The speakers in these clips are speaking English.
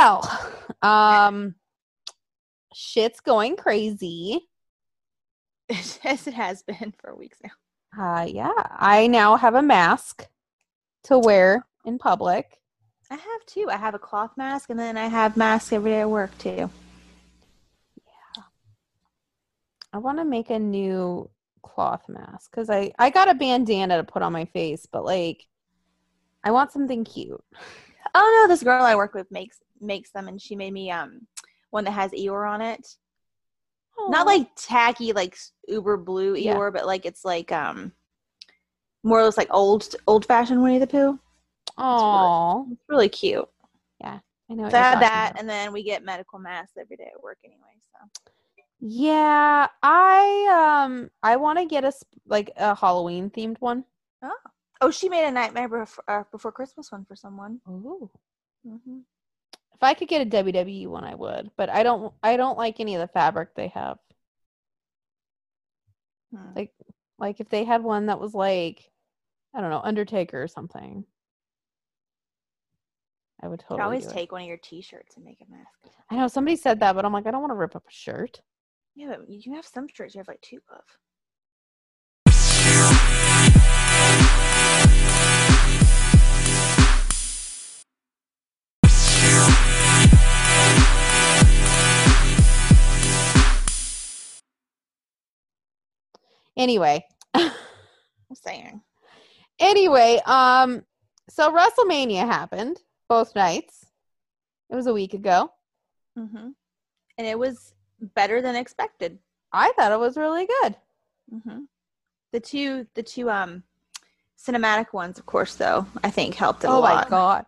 Well, um, shit's going crazy. As it has been for weeks now. Uh, yeah, I now have a mask to wear in public. I have two. I have a cloth mask and then I have masks every day at work too. Yeah. I want to make a new cloth mask because I I got a bandana to put on my face, but like, I want something cute. Oh no, this girl I work with makes makes them and she made me um one that has Eeyore on it. Not like tacky like uber blue Yeah. Eeyore, but like it's like um more or less like old old fashioned Winnie the Pooh. Aw, It's really cute. Yeah, I know. So I talking that, about. and then we get medical masks every day at work anyway. So Yeah, I um I want to get a like a Halloween themed one. oh, oh, she made a Nightmare Before, uh, Before Christmas one for someone. Ooh. hmm If I could get a WWE one, I would, but I don't. I don't like any of the fabric they have. Hmm. Like, like if they had one that was like, I don't know, Undertaker or something, I would You totally. could always take one of your T-shirts and make a mask. I know somebody said that, but I'm like, I don't want to rip up a shirt. Yeah, but you have some shirts you have like two of. Anyway, I'm saying. anyway, um, so WrestleMania happened both nights. It was a week ago. hmm And it was better than expected. I thought it was really good. hmm The two, the two um cinematic ones, of course, though I think helped it a oh lot. my god!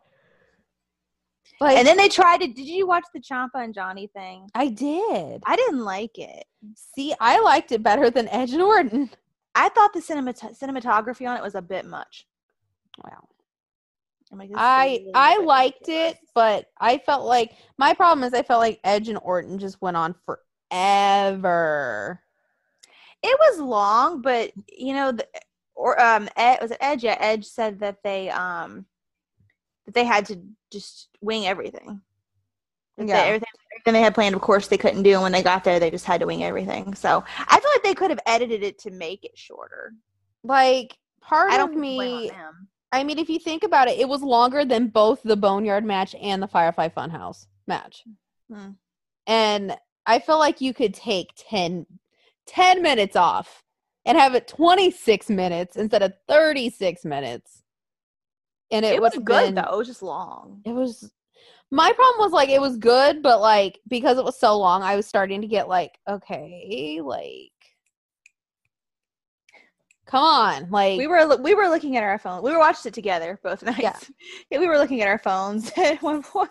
Like, And then they tried to. Did you watch the Champa and Johnny thing? I did. I didn't like it. See, I liked it better than Edge and Orton. I thought the cinemat- cinematography on it was a bit much. Wow. I'm like, this is a I I liked ridiculous. it, but I felt like my problem is I felt like Edge and Orton just went on forever. It was long, but you know, the, or um, Ed, was it Edge? Yeah, Edge said that they um they had to just wing everything. That they- Yeah. everything, everything they had planned, of course, they couldn't do. And when they got there, they just had to wing everything. So I feel like they could have edited it to make it shorter. Like part I of don't put the blame on me. I mean, if you think about it, it was longer than both the Boneyard match and the Firefly Funhouse match. Hmm. And I feel like you could take 10, 10 minutes off and have it 26 minutes instead of 36 minutes. And it, It, was good been- though. It was just long. It was my problem was like it was good, but like because it was so long, I was starting to get like, okay, like come on. Like We were we were looking at our phone. We were watching it together both nights. Yeah. Yeah, we were looking at our phones at one point.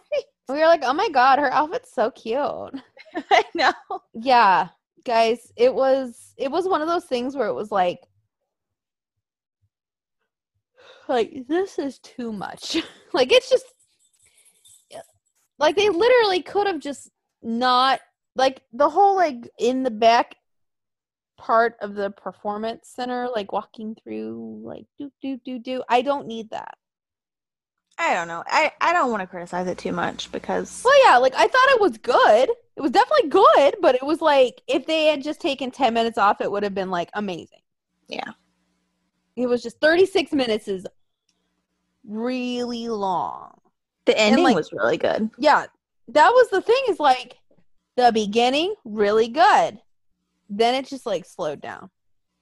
we were like, oh my god, her outfit's so cute. I know. yeah guys it was it was one of those things where it was like like this is too much like it's just like they literally could have just not like the whole like in the back part of the performance center like walking through like do do do do i don't need that I don't know. I I don't want to criticize it too much because well yeah like i thought it was good it was definitely good but it was like if they had just taken 10 minutes off it would have been like amazing Yeah. It was just 36 minutes is really long. The ending like- was really good. yeah that was the thing is like the beginning really good. Then it just like slowed down.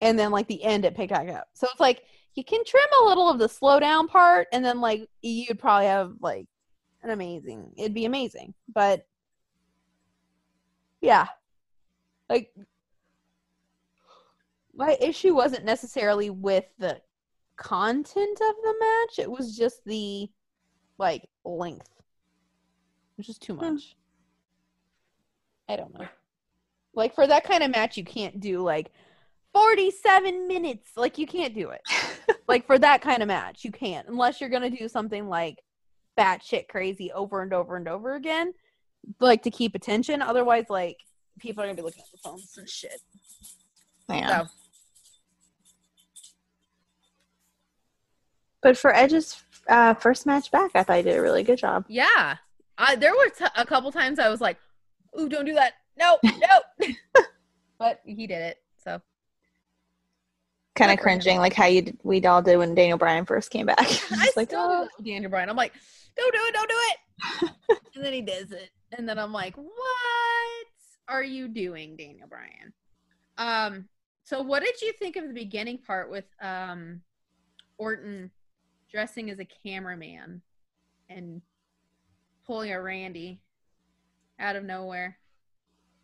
And then like the end it picked back up. So it's like you can trim a little of the slow down part and then like you'd probably have like an amazing it'd be amazing. But yeah. Like my issue wasn't necessarily with the content of the match. It was just the like length. Which is too Hmm. much. I don't know. Like for that kind of match you can't do like 47 minutes. Like you can't do it. Like for that kind of match you can't. Unless you're gonna do something like batshit crazy over and over and over again like to keep attention. Otherwise like people are gonna be looking at the phones and shit. Yeah. So- But for Edge's uh, first match back, I thought he did a really good job. Yeah. I there were t- a couple times I was like, "Ooh, don't do that! No, no!" but he did it. So Kind of Good for him. cringing, like how you did, we all did when Daniel Bryan first came back. I like, still oh. with Daniel Bryan. I'm like, "Don't do it! Don't do it!" and then he does it, and then I'm like, "What are you doing, Daniel Bryan?" Um. So, what did you think of the beginning part with um, Orton dressing as a cameraman and pulling a Randy out of nowhere?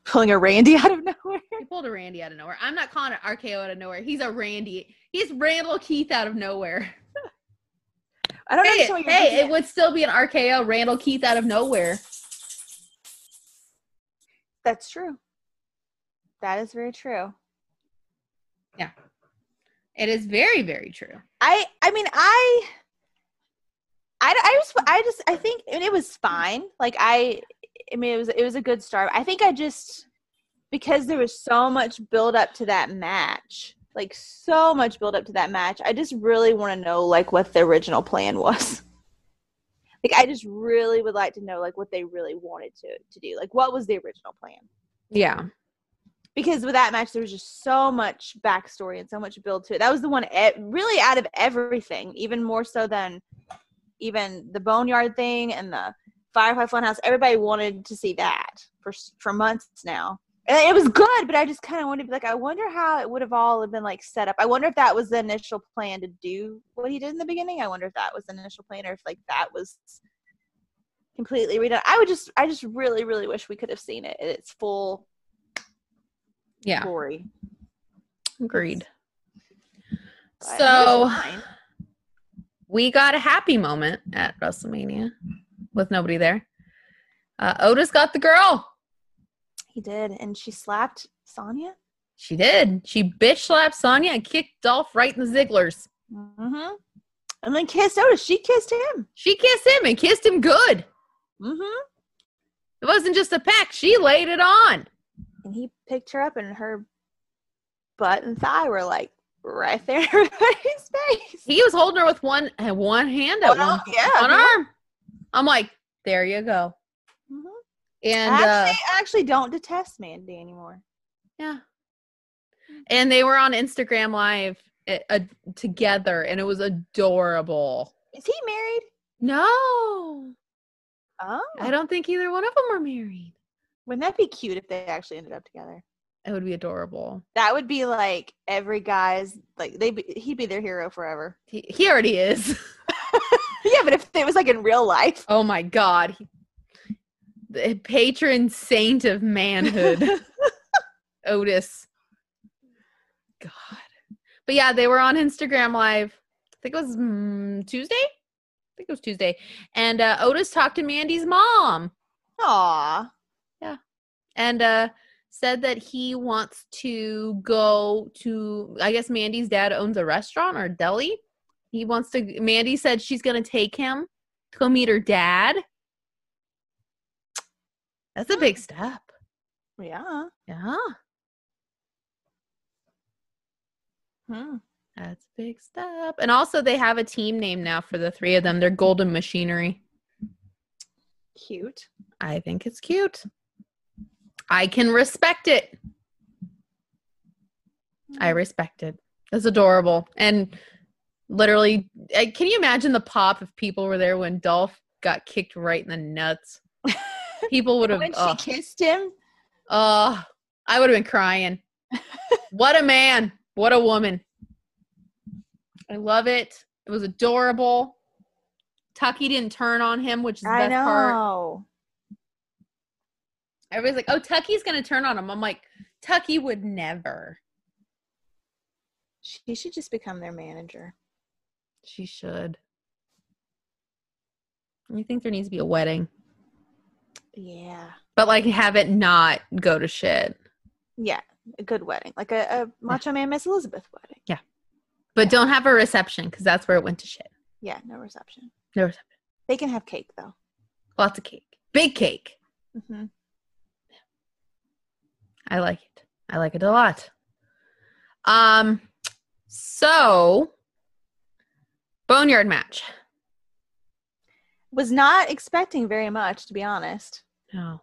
pulling a Randy out of nowhere. He pulled a Randy out of nowhere. I'm not calling it RKO out of nowhere. He's a Randy. He's Randall Keith out of nowhere. I don't Hey, what hey, it would still be an RKO Randall Keith out of nowhere. That's true. That is very true. It is very, very true. I I mean I I I just I just I think and it was fine. Like I I mean it was it was a good start. I think I just because there was so much build up to that match. Like so much build up to that match. I just really want to know like what the original plan was. Like I just really would like to know like what they really wanted to to do. Like what was the original plan? Yeah. Because with that match there was just so much backstory and so much build to it. That was the one really out of everything even more so than even the boneyard thing and the firefly funhouse. Everybody wanted to see that for for months now. And it was good but i just kind of wanted to be like i wonder how it would have all been like set up. I wonder if that was the initial plan to do what he did in the beginning. I wonder if that was the initial plan or if like that was completely redone. I would just i just really really wish we could have seen it in its full Yeah. glory Agreed. But So we got a happy moment at WrestleMania with nobody there. Uh, Otis got the girl. he did, and she slapped Sonya. She did. She bitch slapped Sonya and kicked Dolph right in the Zigglers. Mm-hmm. And then kissed Otis. She kissed him. She kissed him and kissed him good. Mm-hmm. It wasn't just a peck. She laid it on. And he picked her up, and her butt and thigh were like right there in everybody's face. He was holding her with one uh, one hand at One one, arm, yeah, one yeah. arm. I'm like, there you go. Mhm. And I uh, actually, I actually don't detest Mandy anymore. yeah, and they were on Instagram Live uh, uh, together, and it was adorable. Is he married? No, Oh, I don't think either one of them are married. Wouldn't that be cute if they actually ended up together? It would be adorable. That would be like every guy's like they. Be, he'd be their hero forever. He, he already is. yeah, but if it was like in real life, Oh my god. He- the patron saint of manhood, Otis. God. But yeah, they were on Instagram Live. I think it was mm, Tuesday. I think it was Tuesday. And uh, Otis talked to Mandy's mom aw, and uh, said that he wants to go to, I guess Mandy's dad owns a restaurant or a deli. He wants to, Mandy said she's going to take him to go meet her dad. That's a big step. yeah. Yeah, Hmm. that's a big step. And also, they have a team name now for the three of them. They're Golden Machinery. Cute. I think it's cute. I can respect it. I hmm. respect it. It's adorable. And literally, can you imagine the pop if people were there when Dolph got kicked right in the nuts? People would have. when Oh, she kissed him. oh, I would have been crying. what a man! What a woman! I love it. It was adorable. Tucky didn't turn on him, which is the I best part. Know. Everybody's like, "Oh, Tucky's gonna turn on him." I'm like, Tucky would never. She should just become their manager. She should. You think there needs to be a wedding, Yeah. but like have it not go to shit. Yeah. A good wedding. Like a, a Macho Man Miss Elizabeth wedding. Yeah. But don't have a reception because that's where it went to shit. Yeah, no reception. No reception. They can have cake though. Lots of cake, big cake. Mm hmm I like it. I like it a lot. Um, so boneyard match. Was not expecting very much, to be honest. No.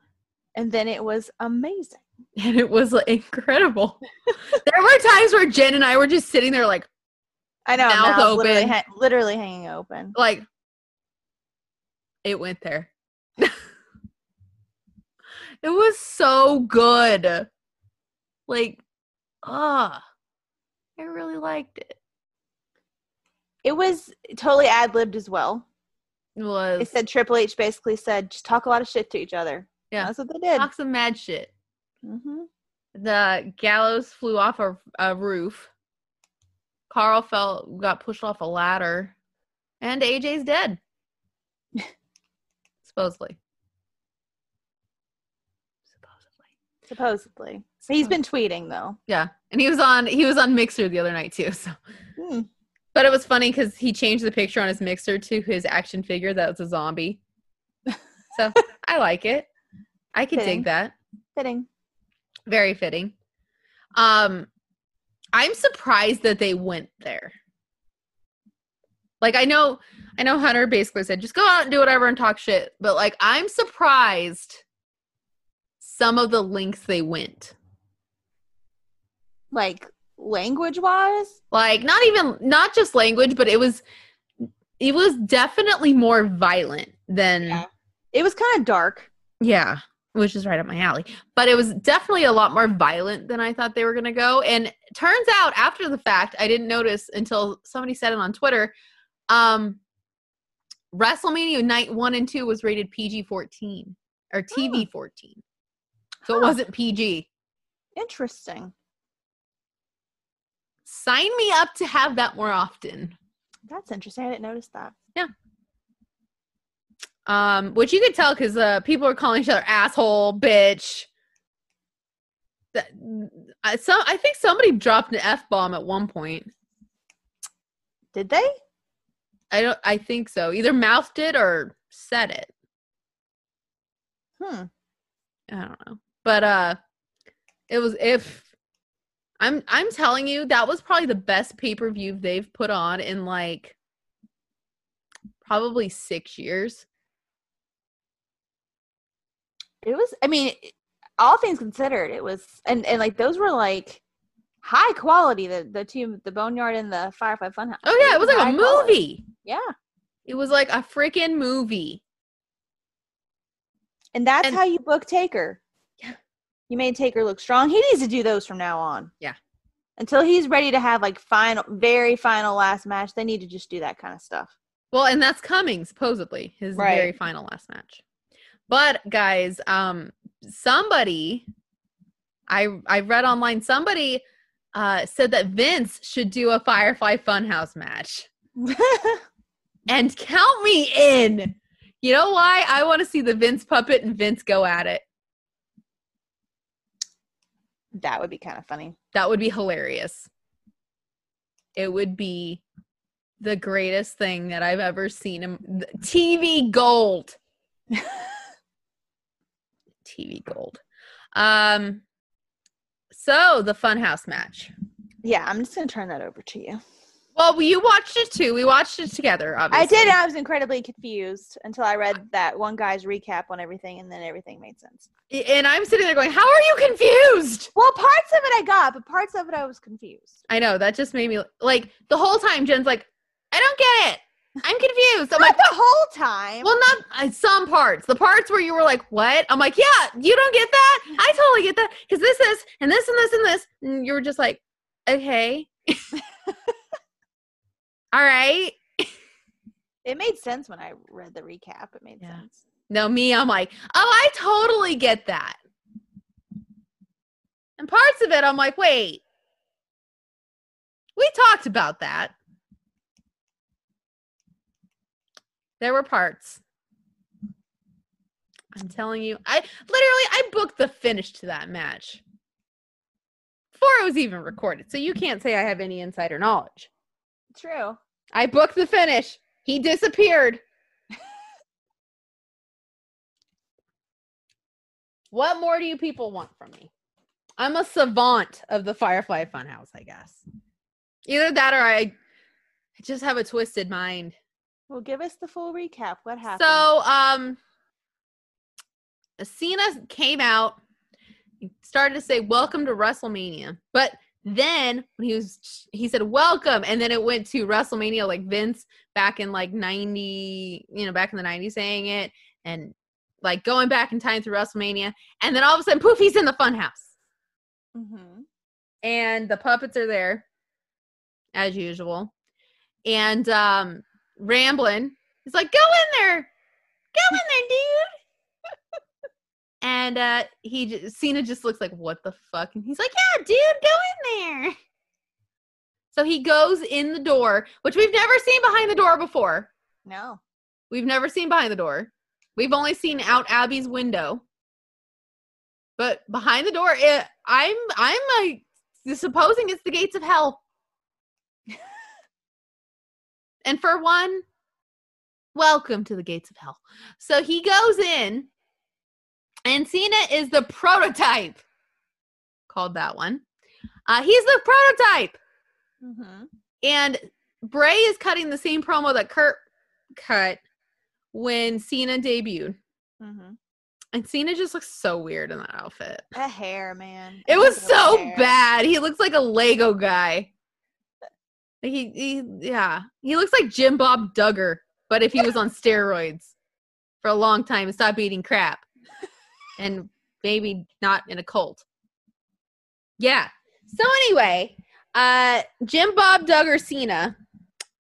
And then it was amazing. And it was incredible. there were times where Jen and I were just sitting there like, I know, Mouth mouth literally, open. ha- literally hanging open. like it went there. it was so good. Like, ah, I really liked it. It was totally ad libbed as well. It was They said Triple H basically said, just talk a lot of shit to each other. Yeah. That's what they did. talk some mad shit. hmm The Gallows flew off a, a roof. Karl fell, got pushed off a ladder, and AJ's dead. Supposedly. Supposedly. He's been tweeting though. Yeah, and he was on he was on Mixer the other night too. So, Hmm. but it was funny because he changed the picture on his Mixer to his action figure that was a zombie. So I like it. I could Fitting. dig that. Fitting. Very fitting. Um, I'm surprised that they went there. Like I know, I know Hunter basically said just go out and do whatever and talk shit, but like I'm surprised some of the lengths they went. Like language wise. like not even not just language but it was it was definitely more violent than Yeah. It was kind of dark. Yeah, which is right up my alley but it was definitely a lot more violent than i thought they were going to go and turns out after the fact i didn't notice until somebody said it on twitter um wrestlemania night 1 and 2 was rated pg-14 or tv-14 so it wasn't pg Interesting. sign me up to have that more often That's interesting. I didn't notice that. Yeah. Um, which you could tell because uh, people are calling each other asshole, bitch. That I some I think somebody dropped an f bomb at one point. Did they? I don't. I think so. Either mouthed it or said it. Hmm. I don't know. But uh, it was if. I'm I'm telling you that was probably the best pay per view they've put on in like probably six years. It was. I mean, all things considered, it was, and and like those were like high quality. The the two, the Boneyard and the Firefly Funhouse. Oh yeah, it was like a high quality. movie. Yeah, It was like a freaking movie. and that's And- how you book Taker. You made Taker look strong. He needs to do those from now on. Yeah. Until he's ready to have like final, very final last match, they need to just do that kind of stuff. Well, and that's coming supposedly his Right. very final last match. But guys, um, somebody I I read online somebody uh said that Vince should do a Firefly Funhouse match. And count me in. You know why? I want to see the Vince puppet and Vince go at it. That would be kind of funny. That would be hilarious. It would be the greatest thing that I've ever seen. in- TV gold. TV gold. Um so the funhouse match. Yeah, I'm just gonna turn that over to you. Well, you watched it too. We watched it together, obviously. I did. and I was incredibly confused until I read that one guy's recap on everything, and then everything made sense. And I'm sitting there going, "How are you confused?" Well, parts of it I got, but parts of it I was confused. I know that just made me like the whole time. Jen's like, "I don't get it. I'm confused." I'm Not like, the whole time. "Well, not uh, some parts. The parts where you were like, what?" I'm like, "Yeah, you don't get that. I totally get that because this is and this and this and this." And you were just like, "Okay, all right." it made sense when I read the recap. It made Yeah. sense. No, me, I'm like, oh, I totally get that. And parts of it, I'm like, wait, we talked about that. There were parts. I'm telling you, I literally I booked the finish to that match before it was even recorded. So you can't say I have any insider knowledge. True. I booked the finish. He disappeared. what more do you people want from me? I'm a savant of the Firefly Funhouse, I guess. Either that or I, I just have a twisted mind. Well, give us the full recap. What happened? So, um, Cena came out, started to say "Welcome to WrestleMania," but then when he was, he said "Welcome," and then it went to WrestleMania, like Vince back in like ninety, you know, back in the '90s, saying it, and like going back in time through WrestleMania, and then all of a sudden, poof, he's in the Funhouse, Mhm. and the puppets are there, as usual, and um, Ramblin' is like, "Go in there, go in there, dude." And uh he j- Cena just looks like what the fuck, and he's like, "Yeah, dude, go in there." So he goes in the door, which we've never seen behind the door before. no. We've never seen behind the door. We've only seen out Abby's window. But behind the door, it, I'm I'm like supposing it's the gates of hell. and for one, welcome to the gates of hell. So he goes in, and Cena is the prototype. Called that one. Uh, he's the prototype. Mm-hmm. And Bray is cutting the same promo that Kurt cut when Cena debuted. Mm-hmm. And Cena just looks so weird in that outfit. The hair, man. It was so hair. bad. He looks like a Lego guy. He, he yeah. He looks like Jim Bob Duggar, but if he was on steroids for a long time and stopped eating crap. And maybe not in a cult. Yeah. So anyway, uh Jim Bob Duggar Cena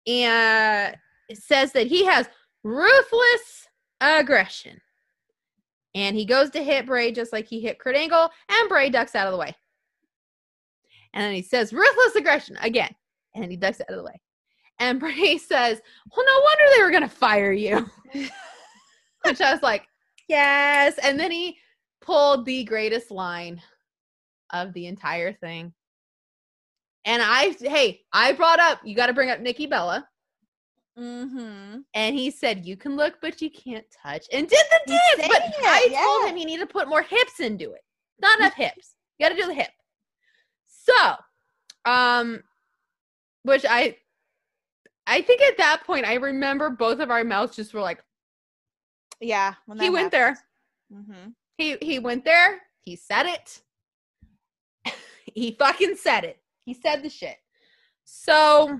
and says that he has ruthless aggression. And he goes to hit Bray just like he hit Kurt Angle, and Bray ducks out of the way. And then he says, ruthless aggression again. And he ducks out of the way. And Bray says, Well, no wonder they were going to fire you. Which I was like, Yes. And then he pulled the greatest line of the entire thing. And I, hey, I brought up, you got to bring up Nikki Bella. Mm-hmm. And he said, You can look, but you can't touch. And did the He dance. But it, I told him he needed to put more hips into it. Not enough hips. You got to do the hip. So, um, which I, I think at that point, I remember both of our mouths just were like, Yeah. when he went there. Mm-hmm. He he went there. He said it. he fucking said it. He said the shit. So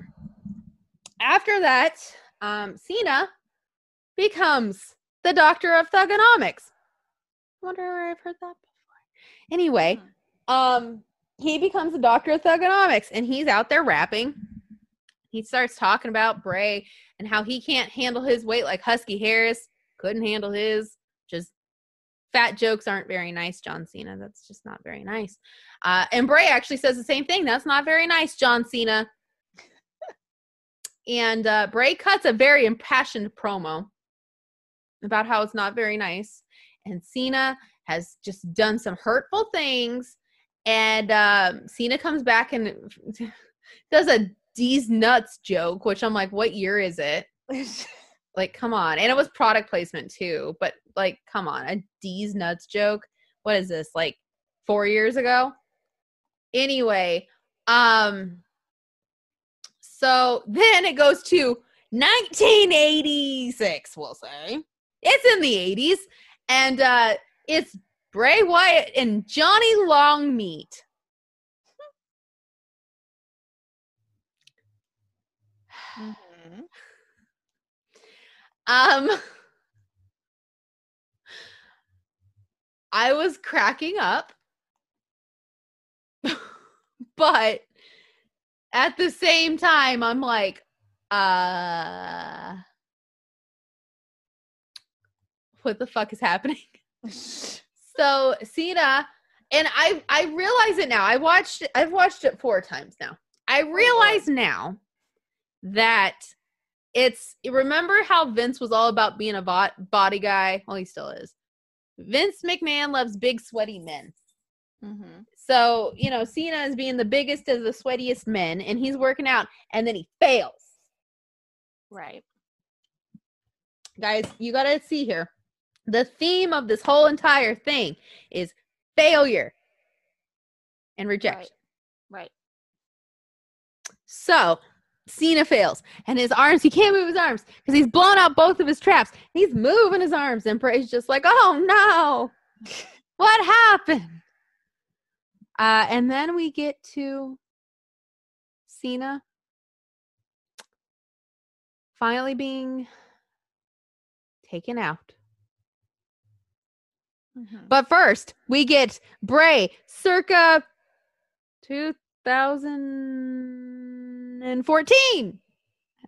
after that, um, Cena becomes the doctor of thuganomics. I wonder where I've heard that before. Anyway, um, he becomes the doctor of thuganomics, and he's out there rapping. He starts talking about Bray and how he can't handle his weight like Husky Harris couldn't handle his. Just fat jokes aren't very nice, John Cena. That's just not very nice. Uh, and Bray actually says the same thing. That's not very nice, John Cena. and uh, Bray cuts a very impassioned promo about how it's not very nice. And Cena has just done some hurtful things. And um, Cena comes back and does a D's nuts joke, which I'm like, what year is it? Like, come on. And it was product placement too, but like, come on, a D's nuts joke. What is this? Like four years ago? Anyway, um, so then it goes to 1986, we'll say. It's in the 80s, and uh it's Bray Wyatt and Johnny Longmeat. Um I was cracking up. but at the same time I'm like uh what the fuck is happening? So Cena and I I realize it now. I watched I've watched it four times now. I realize now that it's remember how Vince was all about being a bot, body guy? Well, he still is. Vince McMahon loves big sweaty men. Mhm. So, you know, Cena is being the biggest of the sweatiest men and he's working out and then he fails. Right. Guys, you got to see here. The theme of this whole entire thing is failure and rejection. Right. So, Cena fails and his arms, he can't move his arms because he's blown out both of his traps. He's moving his arms, and Bray's just like, oh no, what happened? Uh, and then we get to Cena finally being taken out. Mhm. But first, we get Bray circa 2014.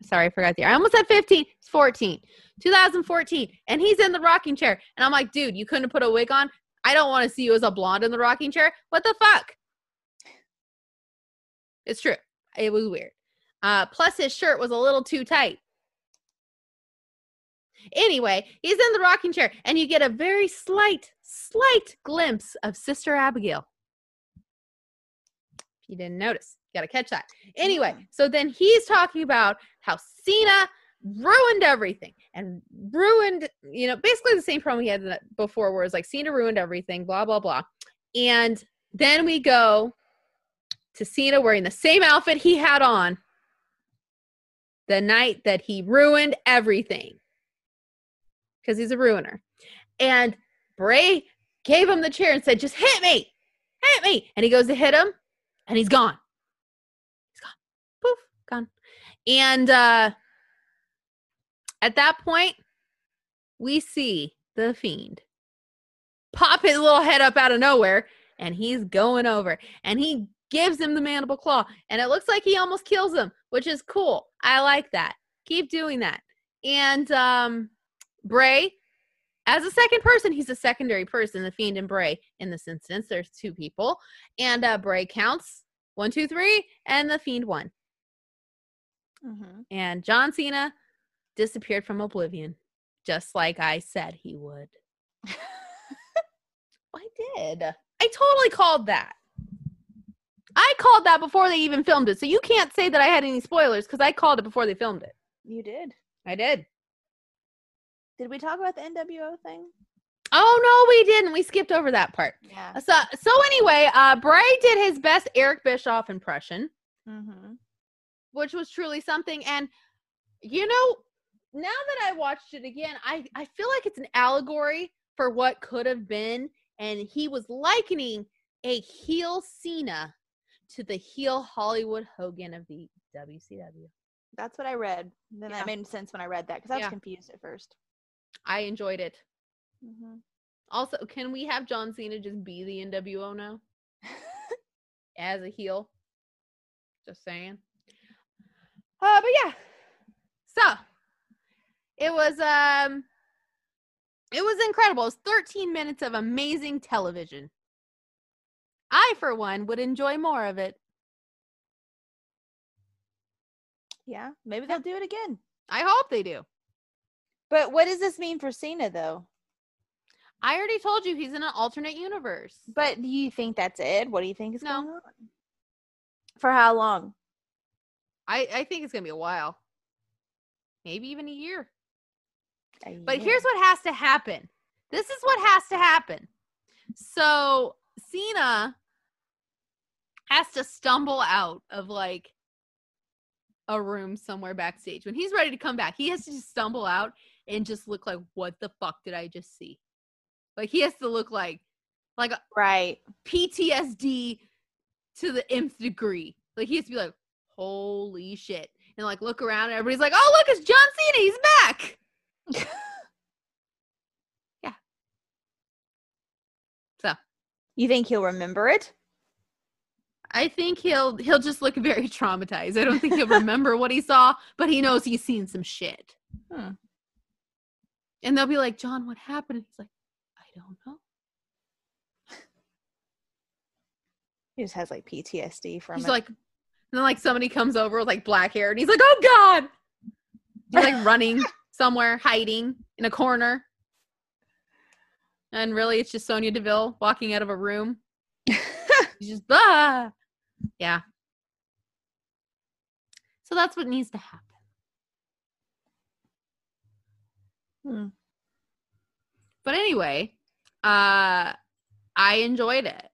Sorry, I forgot the year. I almost said 15. It's 14. 2014. And he's in the rocking chair. And I'm like, dude, you couldn't put a wig on? I don't want to see you as a blonde in the rocking chair. What the fuck? It's true. It was weird. Uh, plus, his shirt was a little too tight. Anyway, he's in the rocking chair, and you get a very slight, slight glimpse of Sister Abigail. If you didn't notice, you gotta catch that. Anyway, so then he's talking about how Cena ruined everything and ruined, you know, basically the same problem he had before, where it's like Cena ruined everything, blah, blah, blah. And then we go to Cena wearing the same outfit he had on the night that he ruined everything because he's a ruiner. And Bray gave him the chair and said, Just hit me, hit me. And he goes to hit him, and he's gone. He's gone. Poof, gone. And uh, at that point, we see the fiend pop his little head up out of nowhere, and he's going over. And he gives him the mandible claw, and it looks like he almost kills him, which is cool. I like that. Keep doing that. And um, Bray, as a second person, he's a secondary person, the Fiend and Bray. In this instance, there's two people. And uh, Bray counts one, two, three, and the Fiend won. Mhm. And John Cena disappeared from oblivion, just like I said he would. I did. I totally called that. I called that before they even filmed it. So you can't say that I had any spoilers because I called it before they filmed it. You did. I did. Did we talk about the NWO thing? Oh no, we didn't. We skipped over that part. Yeah. So so anyway, uh Bray did his best Eric Bischoff impression, Mm-hmm. Which was truly something. And you know, now that I watched it again, I, I feel like it's an allegory for what could have been. And he was likening a heel Cena to the heel Hollywood Hogan of the WCW. That's what I read. Then Yeah. that made sense when I read that because I was Yeah. confused at 1st I enjoyed it. Mm-hmm. Also, can we have John Cena just be the NWO now as a heel? Just saying. Uh, but yeah. So it was um it was incredible. It was 13 minutes of amazing television. I, for one, would enjoy more of it. yeah, maybe they'll do it again. I hope they do. But what does this mean for Cena though? I already told you he's in an alternate universe. But do you think that's it? What do you think is No. going on? For how long? I, I think it's gonna be a while. Maybe even a year. A But here's what has to happen. This is what has to happen. So Cena has to stumble out of like a room somewhere backstage. When he's ready to come back, he has to just stumble out and just look like, what the fuck did I just see? Like he has to look like like a right. PTSD to the nth degree. Like he has to be like, holy shit. And like look around and everybody's like, oh look, it's John Cena, he's back. yeah. So You think he'll remember it? I think he'll he'll just look very traumatized. I don't think he'll remember what he saw, but he knows he's seen some shit. Hmm. And they'll be like, John, what happened? And he's like, I don't know. He just has like PTSD from He's it. like, then like somebody comes over with like black hair, and he's like, oh god. He's like running somewhere, hiding in a corner. And really, it's just Sonya Deville walking out of a room. He's just ah, yeah. So that's what needs to happen. Hmm. But anyway, uh, I enjoyed it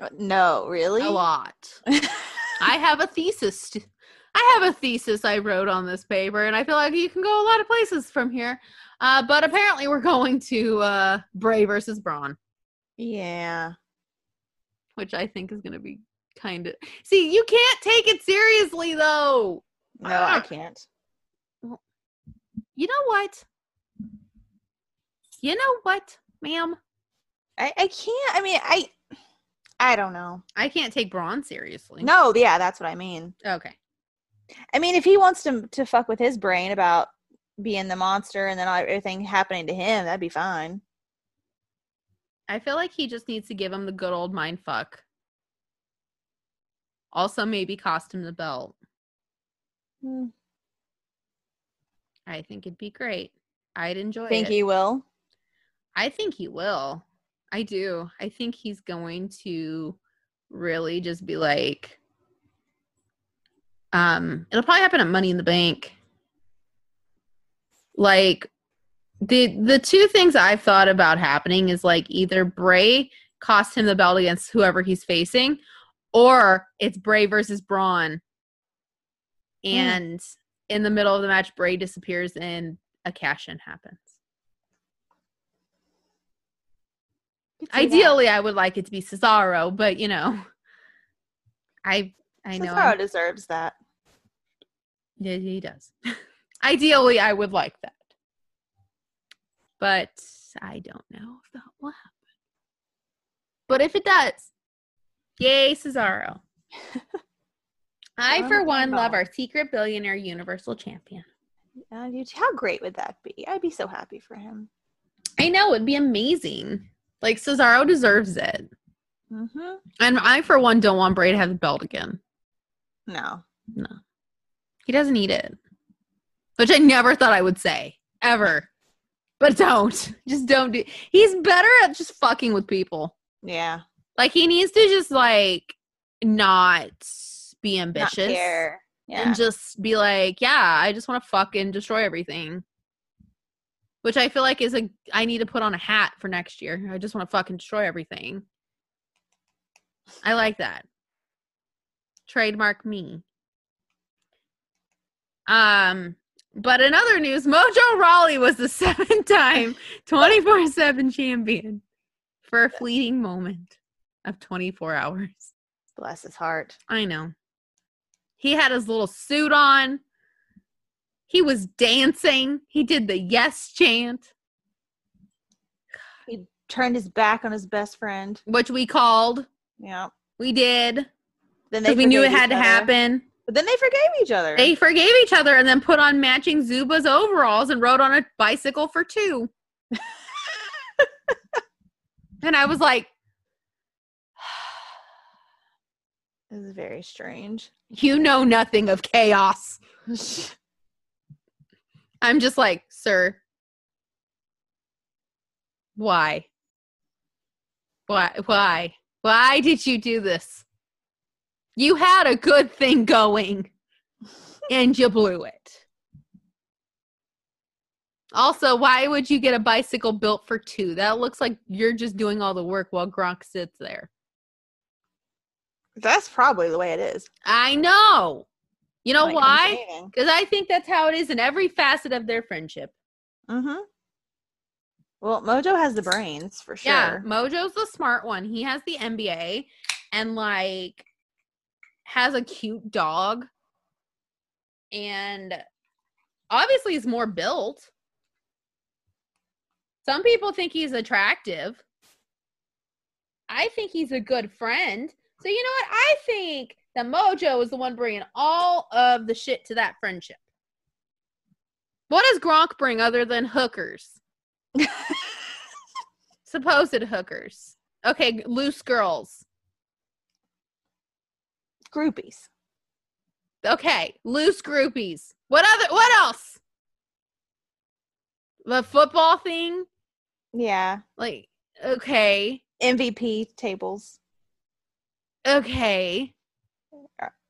Uh, no, really? a lot. I have a thesis. I have a thesis I wrote on this paper, and I feel like you can go a lot of places from here. Uh, but apparently, we're going to uh, Bray versus Braun, Yeah. which I think is going to be kind of. See, you can't take it seriously though. No, I Ah. can't. You know what? You know what, ma'am? I, I can't. I mean, I I don't know. I can't take Braun seriously. No, yeah, that's what I mean. Okay. I mean, if he wants to to fuck with his brain about being the monster and then everything happening to him, that'd be fine. I feel like he just needs to give him the good old mind fuck. Also, maybe cost him the belt. Hmm. I think it'd be great. I'd enjoy Think it. Think he will? I think he will. I do. I think he's going to really just be like um it'll probably happen at Money in the Bank. Like the the two things I've thought about happening is like either Bray cost him the belt against whoever he's facing or it's Bray versus Braun. And in the middle of the match Bray disappears and a cash in happens. Could see that. Ideally, I would like it to be Cesaro, but you know, I I know Cesaro deserves that. yeah, he does. Ideally, I would like that, but I don't know if that will happen. But if it does, yay, Cesaro! I, for one, love our secret billionaire Universal Champion. You- how great would that be? I'd be so happy for him. I know it'd be amazing. Like Cesaro deserves it, Mm-hmm. and I, for one, don't want Bray to have the belt again. No. No. He doesn't need it. Which I never thought I would say. Ever. But don't. Just don't do he's better at just fucking with people. Yeah. Like he needs to just like not be Not ambitious. care. Yeah. And just be like, yeah, I just want to fucking destroy everything. Which I feel like is a I need to put on a hat for next year. I just want to fucking destroy everything. I like that. Trademark me. Um, but in other news, Mojo Rawley was the seventh time 24/7 champion for a fleeting moment of 24 hours. Bless his heart. I know. He had his little suit on. He was dancing. He did the yes chant, He turned his back on his best friend. which we called. Yeah. We did. Then Because we knew it had to other. happen. But then they forgave each other. They forgave each other and then put on matching Zubaz overalls and rode on a bicycle for two. and I was like, This is very strange. you know nothing of chaos. I'm just like, sir, why? Why? Why? Why did you do this? You had a good thing going and you blew it. Also, why would you get a bicycle built for two? That looks like you're just doing all the work while Gronk sits there. That's probably the way it is. I know. You know why? Mm-hmm. Because I think that's how it is in every facet of their friendship. Mm-hmm. Well, Mojo has the brains for sure. Yeah, Mojo's the smart one. He has the MBA and like has a cute dog. And obviously he's more built. Some people think he's attractive. I think he's a good friend. So you know what? I think that Mojo is the one bringing all of the shit to that friendship. What does Gronk bring other than hookers? Supposed hookers. Okay, loose girls. Groupies. Okay, loose groupies. What other? What else? The football thing. Yeah. Like, okay, MVP tables. okay,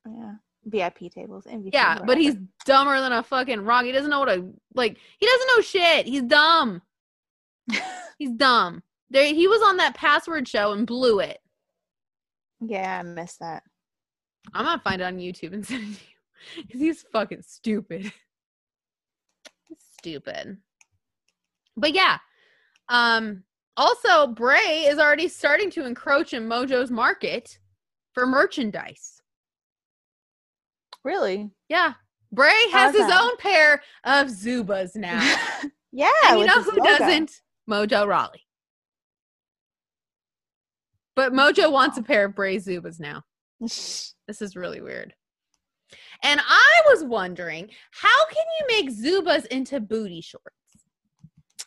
Yeah. VIP tables. MVP. yeah. But he's dumber than a fucking rock. He doesn't know what a like. He doesn't know shit. He's dumb. He's dumb. There, he was on that password show and blew it. yeah, I missed that. I'm gonna find it on YouTube and send it to you. Because he's fucking stupid. stupid. But yeah. Um also Bray is already starting to encroach in Mojo's market for merchandise. Really? Yeah. Bray has his own pair of Zubaz now. yeah. and you know who doesn't? Mojo Rawley. But Mojo wants a pair of Bray Zubaz now. This is really weird. And I was wondering, how can you make Zubaz into booty shorts?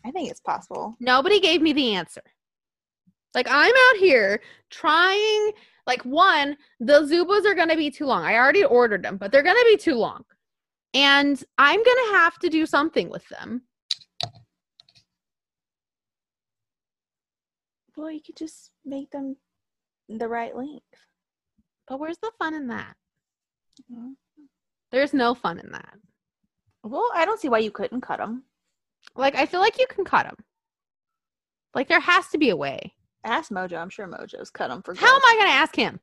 I think it's possible. Nobody gave me the answer. Like I'm out here trying like one, the Zubaz are going to be too long. I already ordered them, but they're going to be too long. And I'm going to have to do something with them. Well, you could just make them the right length. But where's the fun in that? Mhm. There's no fun in that. Well, I don't see why you couldn't cut them. Like I feel like you can cut them. Like there has to be a way. Ask Mojo. I'm sure Mojo's cut them for. How am. I going to ask him?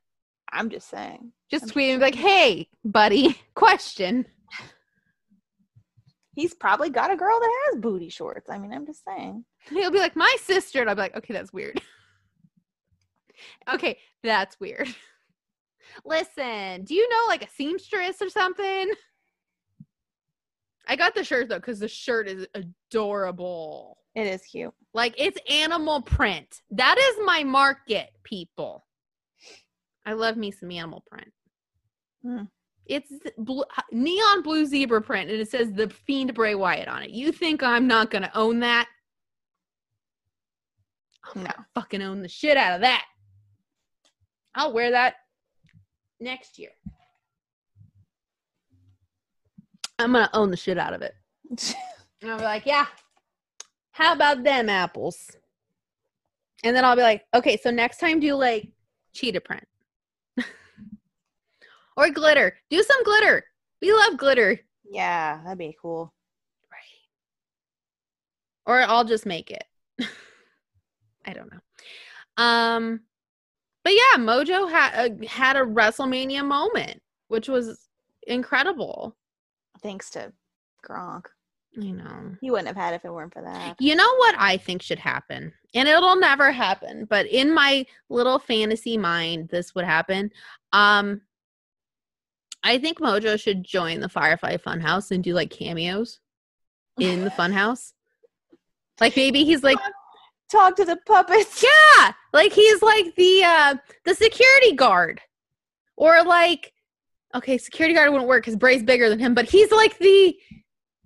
I'm just saying. Just I'm tweet him like, "Hey, buddy, question." He's probably got a girl that has booty shorts. I mean, I'm just saying. He'll be like, "My sister," and I'll be like, "Okay, that's weird." okay, that's weird. Listen, do you know like a seamstress or something? I got the shirt though because the shirt is adorable. It is cute. Like it's animal print. That is my market, people. I love me some animal print. Hmm. It's blue, neon blue zebra print, and it says the Fiend Bray Wyatt on it. You think I'm not gonna own that? I'm No. gonna fucking own the shit out of that. I'll wear that next year. I'm gonna own the shit out of it. And I'll be like, yeah, how about them apples? And then I'll be like, okay, so next time do like cheetah print or glitter. Do some glitter. We love glitter. yeah, that'd be cool. Right. Or I'll just make it. I don't know. Um, but yeah, Mojo had a, had a WrestleMania moment, which was incredible. Thanks to Gronk. You know. He wouldn't have had it if it weren't for that. You know what I think should happen? And it'll never happen, but in my little fantasy mind this would happen. Um I think Mojo should join the Firefly Funhouse and do like cameos in the funhouse. Like maybe he's like Talk to the puppets. yeah, like he's like the uh the security guard. Or like okay, security guard wouldn't work cuz Bray's bigger than him, but he's like the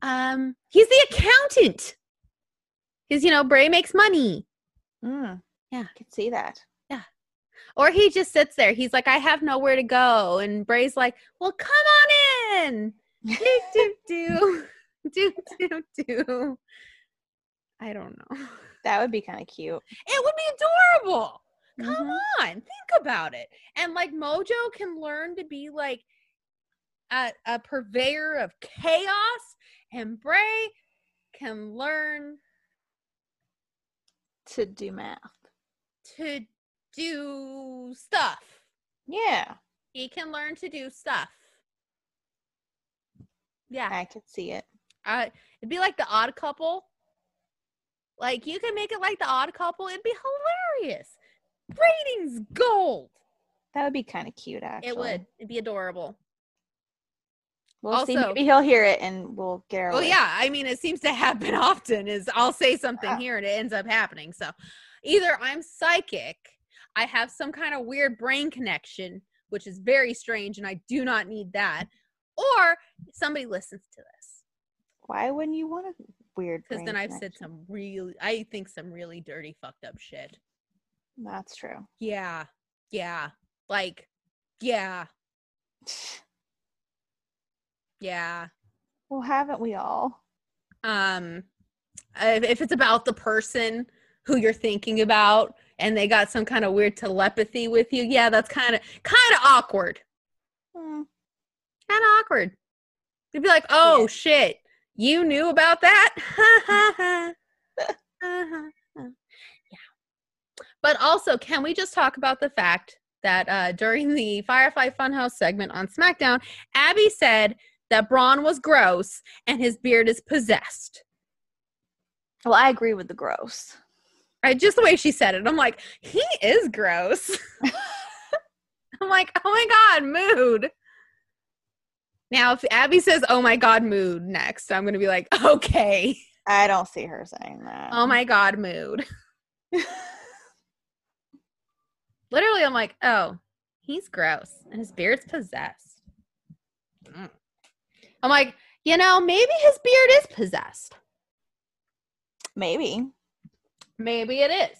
um he's the accountant. Cuz you know, Bray makes money. Mm, Yeah. I could see that. Yeah. Or he just sits there. He's like, I have nowhere to go. And Bray's like, Well, come on in. Do, do, do. Do, do, do. I don't know. That would be kind of cute. It would be adorable. Come Mhm. on. Think about it. And like Mojo can learn to be like a, a purveyor of chaos, and Bray can learn To do math. to do stuff. Yeah, He can learn to do stuff. Yeah. I can see it. Uh, it'd be like the odd couple. Like you can make it like the odd couple. It'd be hilarious. Ratings gold. That would be kind of cute, actually. It would. It'd be adorable. We'll see. Also- Maybe he'll hear it and we'll get our Well, way. yeah. I mean, it seems to happen often. Is I'll say something Yeah. here and it ends up happening. So, either I'm psychic, I have some kind of weird brain connection, which is very strange, and I do not need that, or somebody listens to this Why wouldn't you want a weird? because then I've said some really, I think some really dirty, fucked up shit. That's true. Yeah. Yeah. Like, yeah. Yeah. Well, haven't we all? Um if it's about the person who you're thinking about and they got some kind of weird telepathy with you, yeah, that's kind of kind of awkward. Hmm. Kind of awkward. You'd be like, "Oh Yeah. shit. You knew about that?" yeah. But also, can we just talk about the fact that uh, during the Firefly Funhouse segment on SmackDown, Abby said that Braun was gross and his beard is possessed. Well, I agree with the gross. Right, just the way she said it, I'm like, he is gross. I'm like, oh my god, mood. Now, if Abby says, "Oh my god, mood," next, I'm gonna be like, okay. I don't see her saying that. Oh my god, mood. Literally, I'm like, oh, he's gross and his beard's possessed. I'm like, you know, maybe his beard is possessed. Maybe. Maybe it is.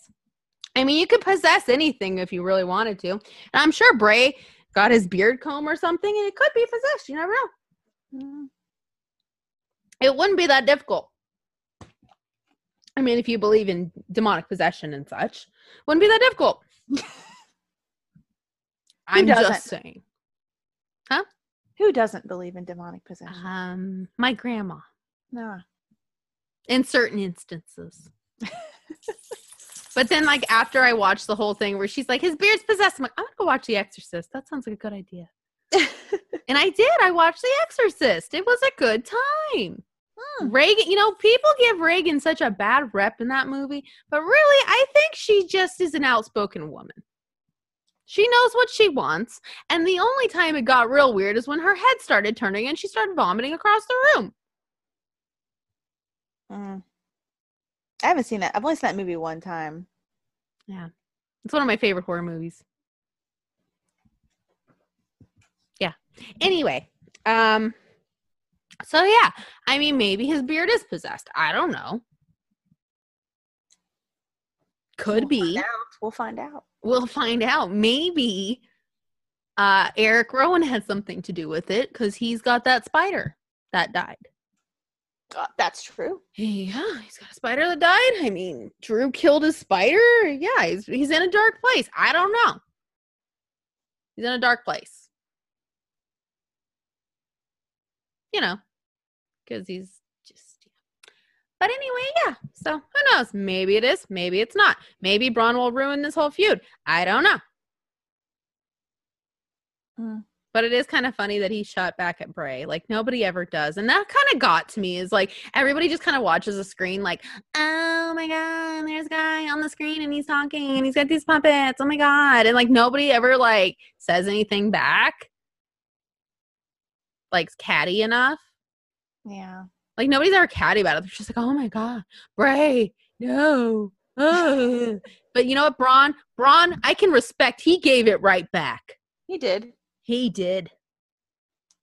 I mean, you could possess anything if you really wanted to. And I'm sure Bray got his beard comb or something, and it could be possessed. You never know. Mm. It wouldn't be that difficult. I mean, if you believe in demonic possession and such, wouldn't be that difficult. I'm just saying. Who doesn't believe in demonic possession? Um, my grandma, no. in certain instances. but then, like after I watched the whole thing, where she's like, "His beard's possessed," I'm like, "I'm gonna go watch The Exorcist. That sounds like a good idea." And I did. I watched The Exorcist. It was a good time. Hmm. Regan, you know, people give Regan such a bad rep in that movie, but really, I think she just is an outspoken woman. She knows what she wants, and the only time it got real weird is when her head started turning and she started vomiting across the room. Mm. I haven't seen that. I've only seen that movie one time. Yeah. It's one of my favorite horror movies. Yeah. Anyway, um so yeah, I mean maybe his beard is possessed. I don't know. Could be. We'll find out. We'll find out. Maybe uh Eric Rowan had something to do with it cuz he's got that spider that died. Uh, that's true. Yeah, he's got a spider that died. I mean, Drew killed his spider. Yeah, he's he's in a dark place. I don't know. He's in a dark place. You know, because he's. But anyway, yeah. So who knows? Maybe it is. Maybe it's not. Maybe Braun will ruin this whole feud. I don't know. Hmm. But it is kind of funny that he shot back at Bray. Like nobody ever does. And that kind of got to me is like everybody just kind of watches the screen like, oh my God, there's a guy on the screen and he's talking and he's got these puppets. Oh my God. And like nobody ever like says anything back. Like catty enough. Yeah. Like nobody's ever catty about it. They're just like, oh my God, Bray, no. Ugh." but you know what, Braun? Braun, I can respect. He gave it right back. He did. He did.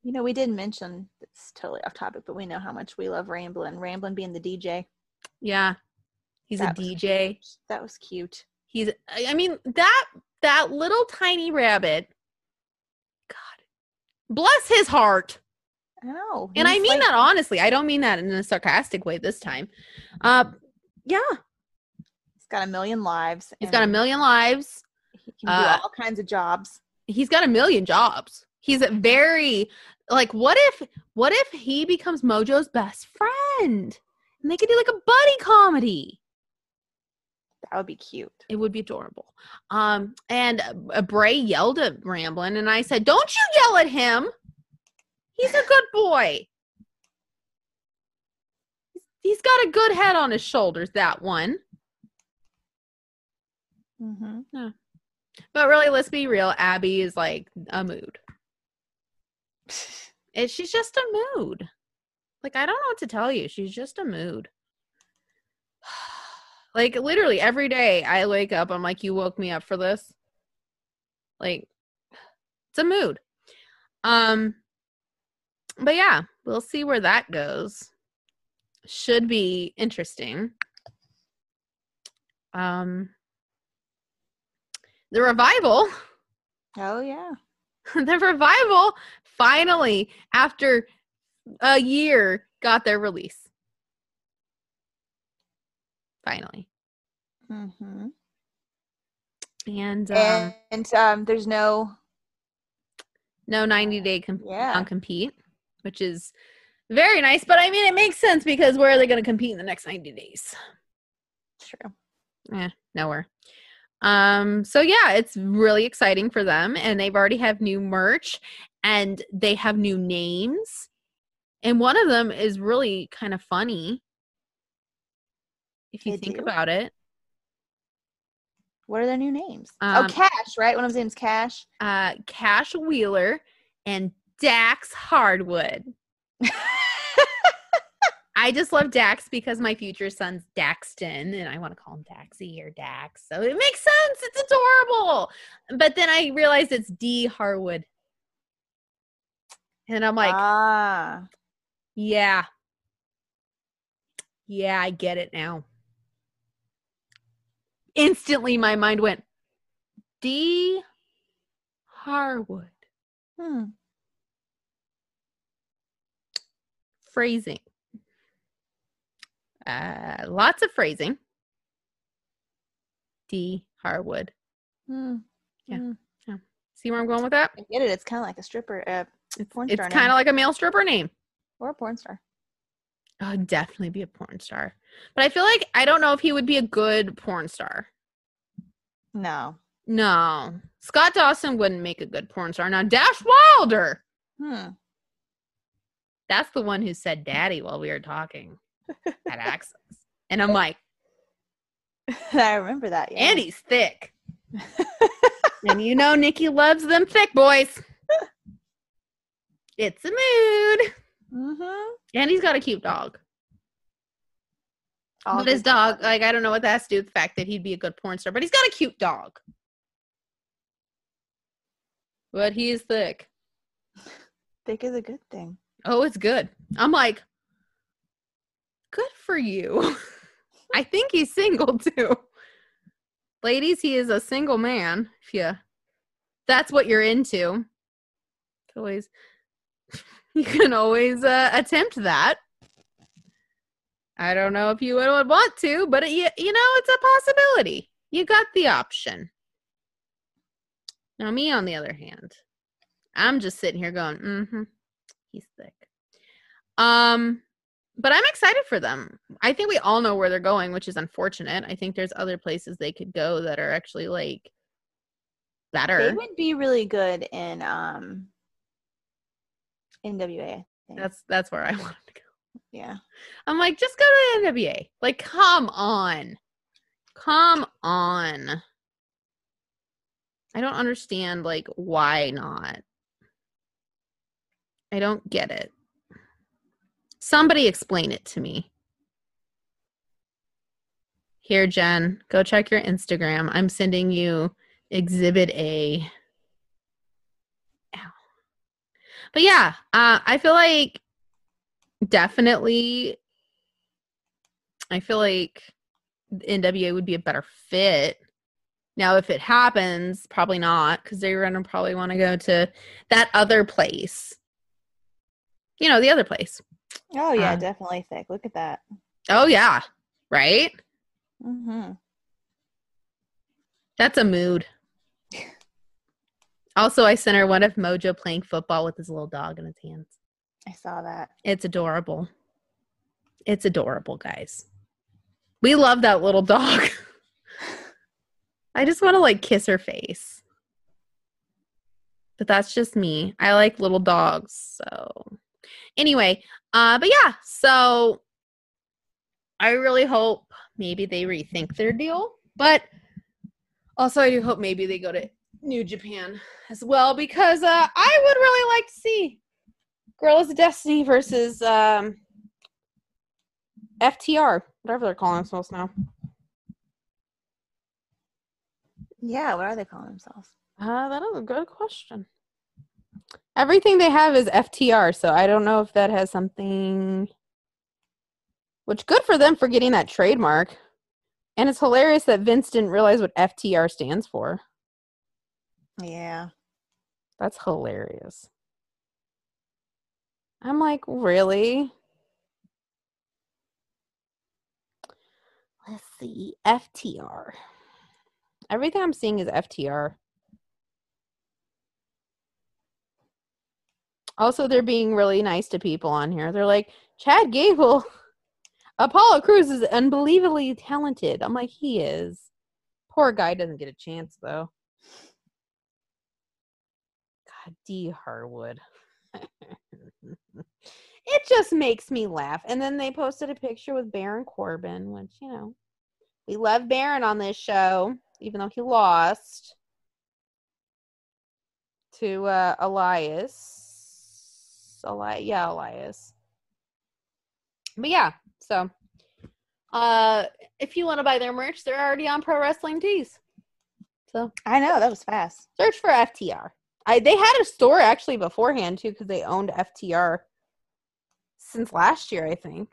You know, we did mention it's totally off topic, but we know how much we love Ramblin'. Ramblin' being the DJ. Yeah. He's That a was DJ. That was cute. He's I I mean that that little tiny rabbit God bless his heart. I know. And I mean like- that honestly. I don't mean that in a sarcastic way this time. Uh yeah, He's got a million lives. he's got a million lives. He can uh, do all kinds of jobs. He's got a million jobs. He's a very like what if what if he becomes Mojo's best friend? And they could do like a buddy comedy. That would be cute. It would be adorable. Um, and uh, Bray yelled at Ramblin', and I said, "Don't you yell at him. He's a good boy. He's- got a good head on his shoulders. That one. Mm-hmm. Yeah. But really, let's be real. Abby is like a mood. It, she's just a mood. Like I don't know what to tell you. She's just a mood. Like literally every day I wake up, I'm like, you woke me up for this. Like it's a mood. Um but yeah, we'll see where that goes. Should be interesting. Um the revival Oh yeah. the revival finally after a year got their release finally Mm-hmm. and um, and and um, there's no no 90 day com- yeah. non-compete which is very nice but i mean it makes sense because where are they going to compete in the next 90 days True. eh, nowhere Um, so yeah, it's really exciting for them, and they've already have new merch and they have new names. And one of them is really kind of funny. If you They think do? about it. What are their new names? Um, oh, Cash, right? One of them name's Cash. Uh Cash Wheeler and Dax Harwood. I just love Dax because my future son's Daxton, and I want to call him Daxy or Dax. So it makes sense. It's adorable. But then I realized it's D Harwood. And I'm like, ah, yeah. Yeah, I get it now. Instantly, my mind went, D Harwood. hmm. Phrasing. Uh, lots of phrasing. D Harwood. Hmm. Yeah. Hmm. See where I'm going with that? I get it. It's kind of like a stripper, uh, It's, Porn it's kind of like a male stripper name. or a porn star. Oh, I'd definitely be a porn star. But I feel like I don't know if he would be a good porn star. No. No. Scott Dawson wouldn't make a good porn star. Now, Dash Wilder. Hmm. That's the one who said daddy while we were talking at Axxess. And I'm like, I remember that. Yeah. and he's thick. and you know Nikki loves them thick boys. It's a mood. Mm-hmm. And he's got a cute dog. All but his dog, like, I don't know what that has to do with the fact that he'd be a good porn star, but he's got a cute dog. But he's thick. thick is a good thing. Oh, it's good. I'm like, good for you. I think he's single too. Ladies, he is a single man. If you, that's what you're into. Always, you can always uh, attempt that. I don't know if you would, want to, but it, you, you know, it's a possibility. You got the option. Now, me, on the other hand, I'm just sitting here going, mm-hmm, he's thick. Um, but I'm excited for them. I think we all know where they're going, which is unfortunate. I think there's other places they could go that are actually like better. They would be really good in um NWA. That's that's where I want to go. yeah. I'm like, just go to NWA. Like, come on. Come on. I don't understand like why not. I don't get it. Somebody explain it to me. Here, Jen, go check your Instagram. I'm sending you exhibit A. Ow. But yeah, uh, I feel like definitely I feel like NWA would be a better fit. Now, if it happens, probably not, because they're gonna probably want to go to that other place. You know, the other place. Oh yeah, Uh, definitely thick. Look at that. Oh yeah, right. Mm-hmm. That's a mood. Also, I sent her one of Mojo playing football with his little dog in his hands. I saw that. It's adorable. It's adorable, guys. We love that little dog. I just want to like kiss her face. But that's just me. I like little dogs. So, anyway, uh, but yeah, so I really hope maybe they rethink their deal. But also, I do hope maybe they go to New Japan as well because uh, I would really like to see Guerrillas of Destiny versus um, FTR, whatever they're calling themselves now. Yeah, what are they calling themselves? Uh, that is a good question. Everything they have is FTR, so I don't know if that has something. Which good for them for getting that trademark. And it's hilarious that Vince didn't realize what FTR stands for. Yeah. That's hilarious. I'm like, really? Let's see. FTR. Everything I'm seeing is FTR. Also, they're being really nice to people on here. They're like, Chad Gable, Apollo Crews is unbelievably talented. I'm like, he is. Poor guy doesn't get a chance though. God, D Harwood. it just makes me laugh. And then they posted a picture with Baron Corbin, which, you know, we love Baron on this show, even though he lost to uh, Elias. Eli- yeah, Elias. But yeah, so uh if you want to buy their merch, they're already on Pro Wrestling Tees. So I know that was fast. search for FTR. I they had a store actually beforehand too because they owned FTR since last year, I think.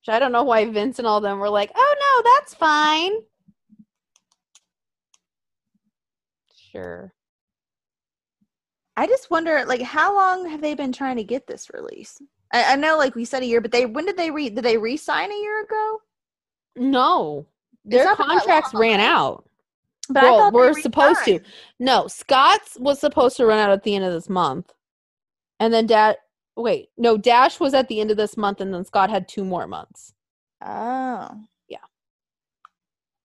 Which I don't know why Vince and all them were like, "Oh no, that's fine." Sure. I just wonder, like, how long have they been trying to get this release? I, I know, like we said, a year, but they when did they re did they re-sign a year ago? No, their not been that contracts ran out. But well, thought we're supposed to. No, Scott's was supposed to run out at the end of this month, and then Dad. Wait, no, Dash was at the end of this month, and then Scott had two more months. Oh, yeah.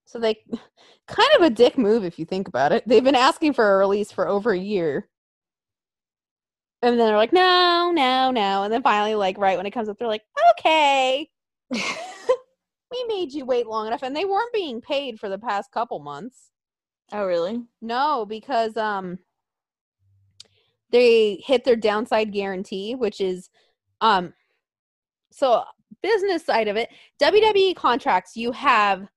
So they kind of a dick move if you think about it. They've been asking for a release for over a year. And then they're like, no, no, no. And then finally, like, right when it comes up, they're like, okay, we made you wait long enough. And they weren't being paid for the past couple months. oh, really? No, because um they hit their downside guarantee, which is um so business side of it, WWE contracts you have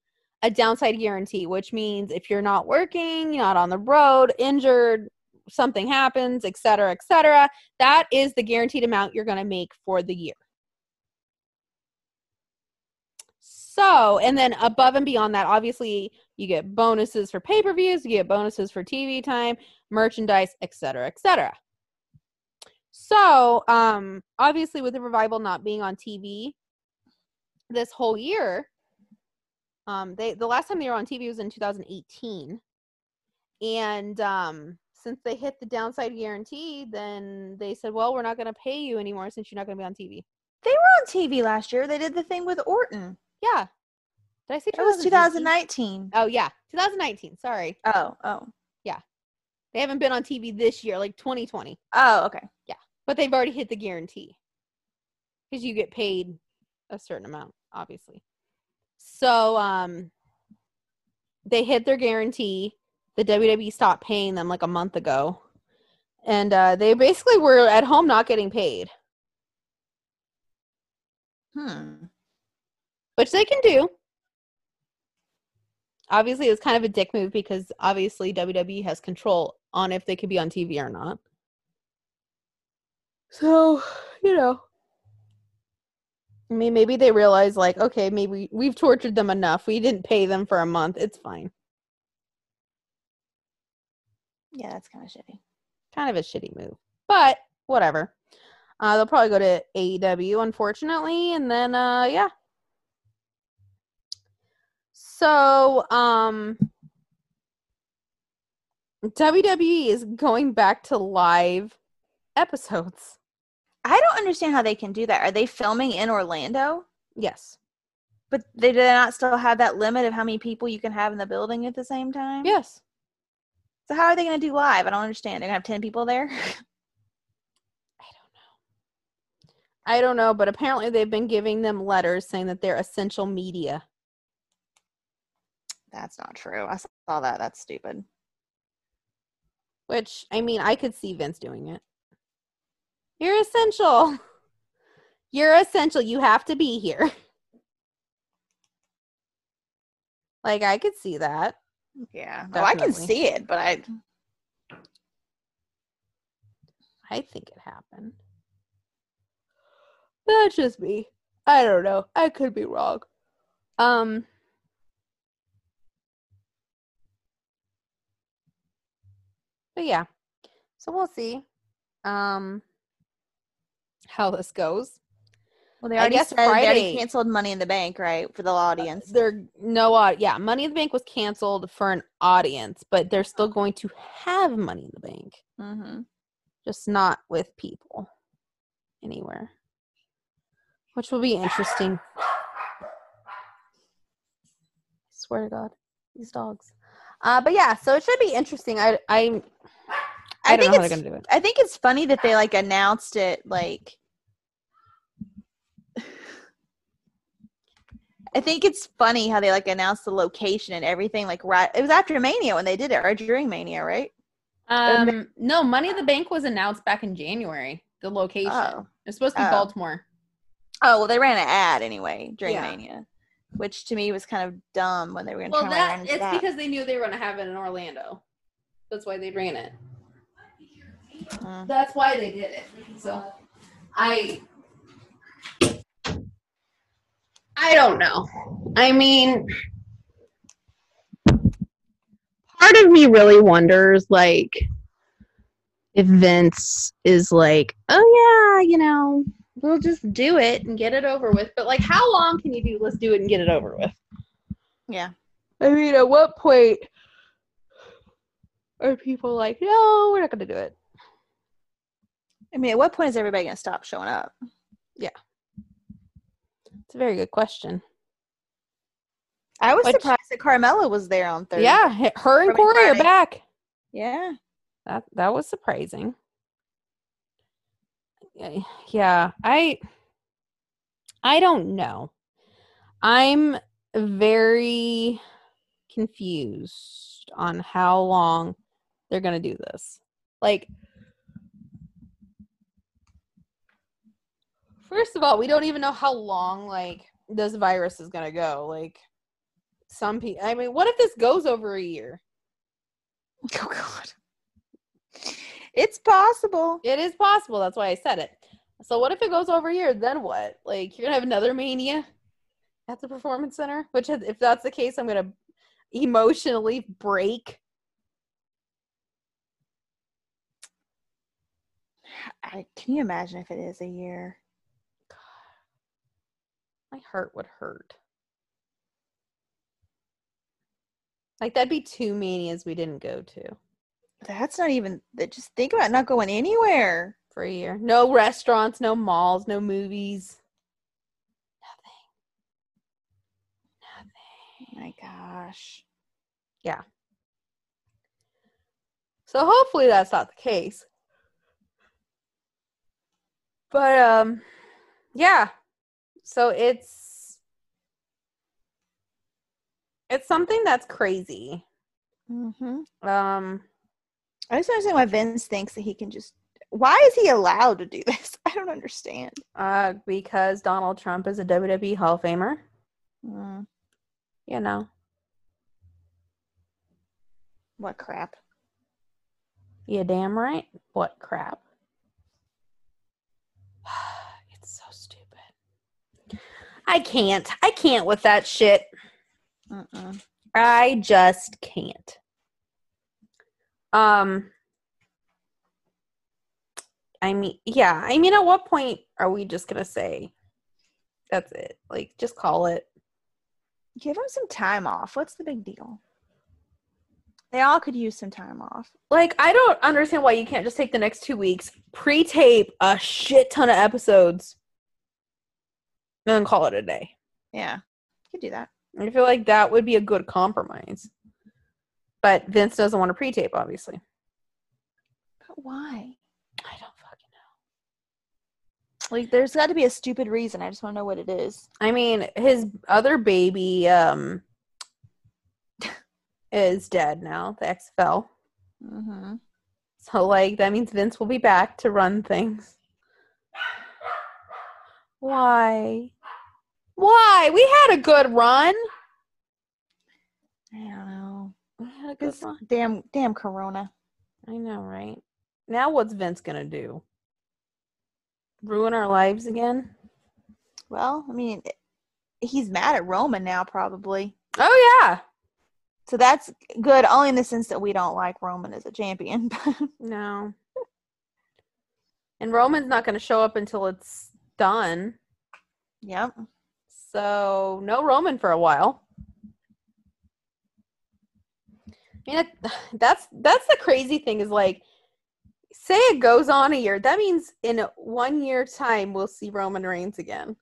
a downside guarantee, which means if you're not working, you're not on the road, injured, something happens, et cetera, et cetera, that is the guaranteed amount you're going to make for the year. So, and then above and beyond that, obviously, you get bonuses for pay per views, you get bonuses for TV time, merchandise, et cetera, et cetera. So, um, obviously, with the revival not being on TV this whole year, um, they the last time they were on TV was in 2018, and um, since they hit the downside guarantee, then they said, "Well, we're not going to pay you anymore since you're not going to be on TV." They were on TV last year. They did the thing with Orton. Yeah, did I say It was 2019. Oh yeah, 2019. Sorry, Oh, oh, Yeah. they haven't been on TV this year, like 2020, oh, okay. Yeah. But they've already hit the guarantee because you get paid a certain amount, obviously. So, um, they hit their guarantee. The WWE stopped paying them like a month ago, and uh, they basically were at home not getting paid, Hmm. which they can do. Obviously, it's kind of a dick move because obviously WWE has control on if they could be on TV or not. So, you know. I mean, maybe they realize, like, okay, maybe we've tortured them enough. We didn't pay them for a month. It's fine. Yeah, that's kind of shitty. Kind of a shitty move, but whatever. Uh, they'll probably go to AEW, unfortunately, and then, uh, yeah. So, um, WWE is going back to live episodes. I don't understand how they can do that. Are they filming in Orlando? Yes. But they do not still have that limit of how many people you can have in the building at the same time? Yes. So how are they going to do live? I don't understand. They're going to have 10 people there? I don't know. I don't know, but apparently they've been giving them letters saying that they're essential media. That's not true. I saw that. That's stupid. Which, I mean, I could see Vince doing it. You're essential. You're essential. You have to be here. Like, I could see that. Yeah. Oh, I can see it, but I I think it happened. That's just me. I don't know. I could be wrong. Um But yeah. So we'll see um how this goes. Well they already said they already canceled Money in the Bank, right? For the audience. There no uh, yeah, Money in the Bank was canceled for an audience, but they're still going to have Money in the Bank. mm-hmm. just not with people anywhere, which will be interesting. I swear to God. these dogs. Uh, but yeah, so it should be interesting. I I I, I, don't think know how it's they're gonna do it. I think it's funny that they like announced it like I think it's funny how they like announced the location and everything like right it was after Mania when they did it or during Mania, right? Um, no, Money in the Bank was announced back in January. The location. Oh. It's supposed to be Oh. Baltimore. Oh well they ran an ad anyway during Yeah. Mania. Which to me was kind of dumb when they were gonna Well, turn that it's that. because they knew they were gonna have it in Orlando. That's why they ran it. Mm. That's why they did it. So, I, I don't know. I mean, part of me really wonders, like, if Vince is like, oh yeah, you know, we'll just do it and get it over with. But like, how long can you do? Let's do it and get it over with. Yeah. I mean, at what point are people like, no, we're not going to do it? I mean, at what point is everybody gonna stop showing up? It's a very good question. I was Which- surprised that Carmella was there on Thursday. Yeah, her and Corey are back. Yeah. That that was surprising. Yeah, Yeah, I I don't know. I'm very confused on how long they're going to do this. Like First of all, we don't even know how long like this virus is going to go. Like some people I mean, what if this goes over a year? Oh God. It's possible. It is possible. That's why I said it. So what if it goes over a year? Then what? Like you're gonna have another mania at the performance center? Which, is- if that's the case, I'm gonna emotionally break. I, can you imagine if it is a year? My heart would hurt. Like that'd be two manias we didn't go to That's not even. that- Just think about not going anywhere. for a year. No restaurants, no malls, no movies. Nothing. Nothing. My gosh. Yeah. So hopefully that's not the case. But um yeah. So it's it's something that's crazy. Mm-hmm. Um I just don't understand why Vince thinks that he can just. Why is he allowed to do this? I don't understand. uh because Donald Trump is a WWE Hall of Famer, Mm, you know. what crap? You damn right. What crap. it's so stupid. I can't. I can't with that shit. Mm-mm. I just can't. Um I mean, yeah. I mean, at what point are we just going to say that's it? Like just call it. Give them some time off. What's the big deal? They all could use some time off. Like I don't understand why you can't just take the next 2 weeks, pre-tape a shit ton of episodes and then call it a day. Yeah, you could do that. I feel like that would be a good compromise. But Vince doesn't want to pre-tape obviously. But why? I don't fucking know. Like, there's got to be a stupid reason. I just want to know what it is. I mean, his other baby um is dead now, the XFL. Mm-hmm. So like that means Vince will be back to run things. Why? Why? We had a good run. I don't know. We had a good This run. damn, damn Corona. I know, right? Now what's Vince gonna do? Ruin our lives again? Well, I mean, he's mad at Roman now, probably. Oh yeah. So that's good, only in the sense that we don't like Roman as a champion. No. And Roman's not gonna show up until it's done. yep. So no Roman for a while. I mean, it, that's that's the crazy thing is like, say it goes on a year. That means in one year time we'll see Roman Reigns again.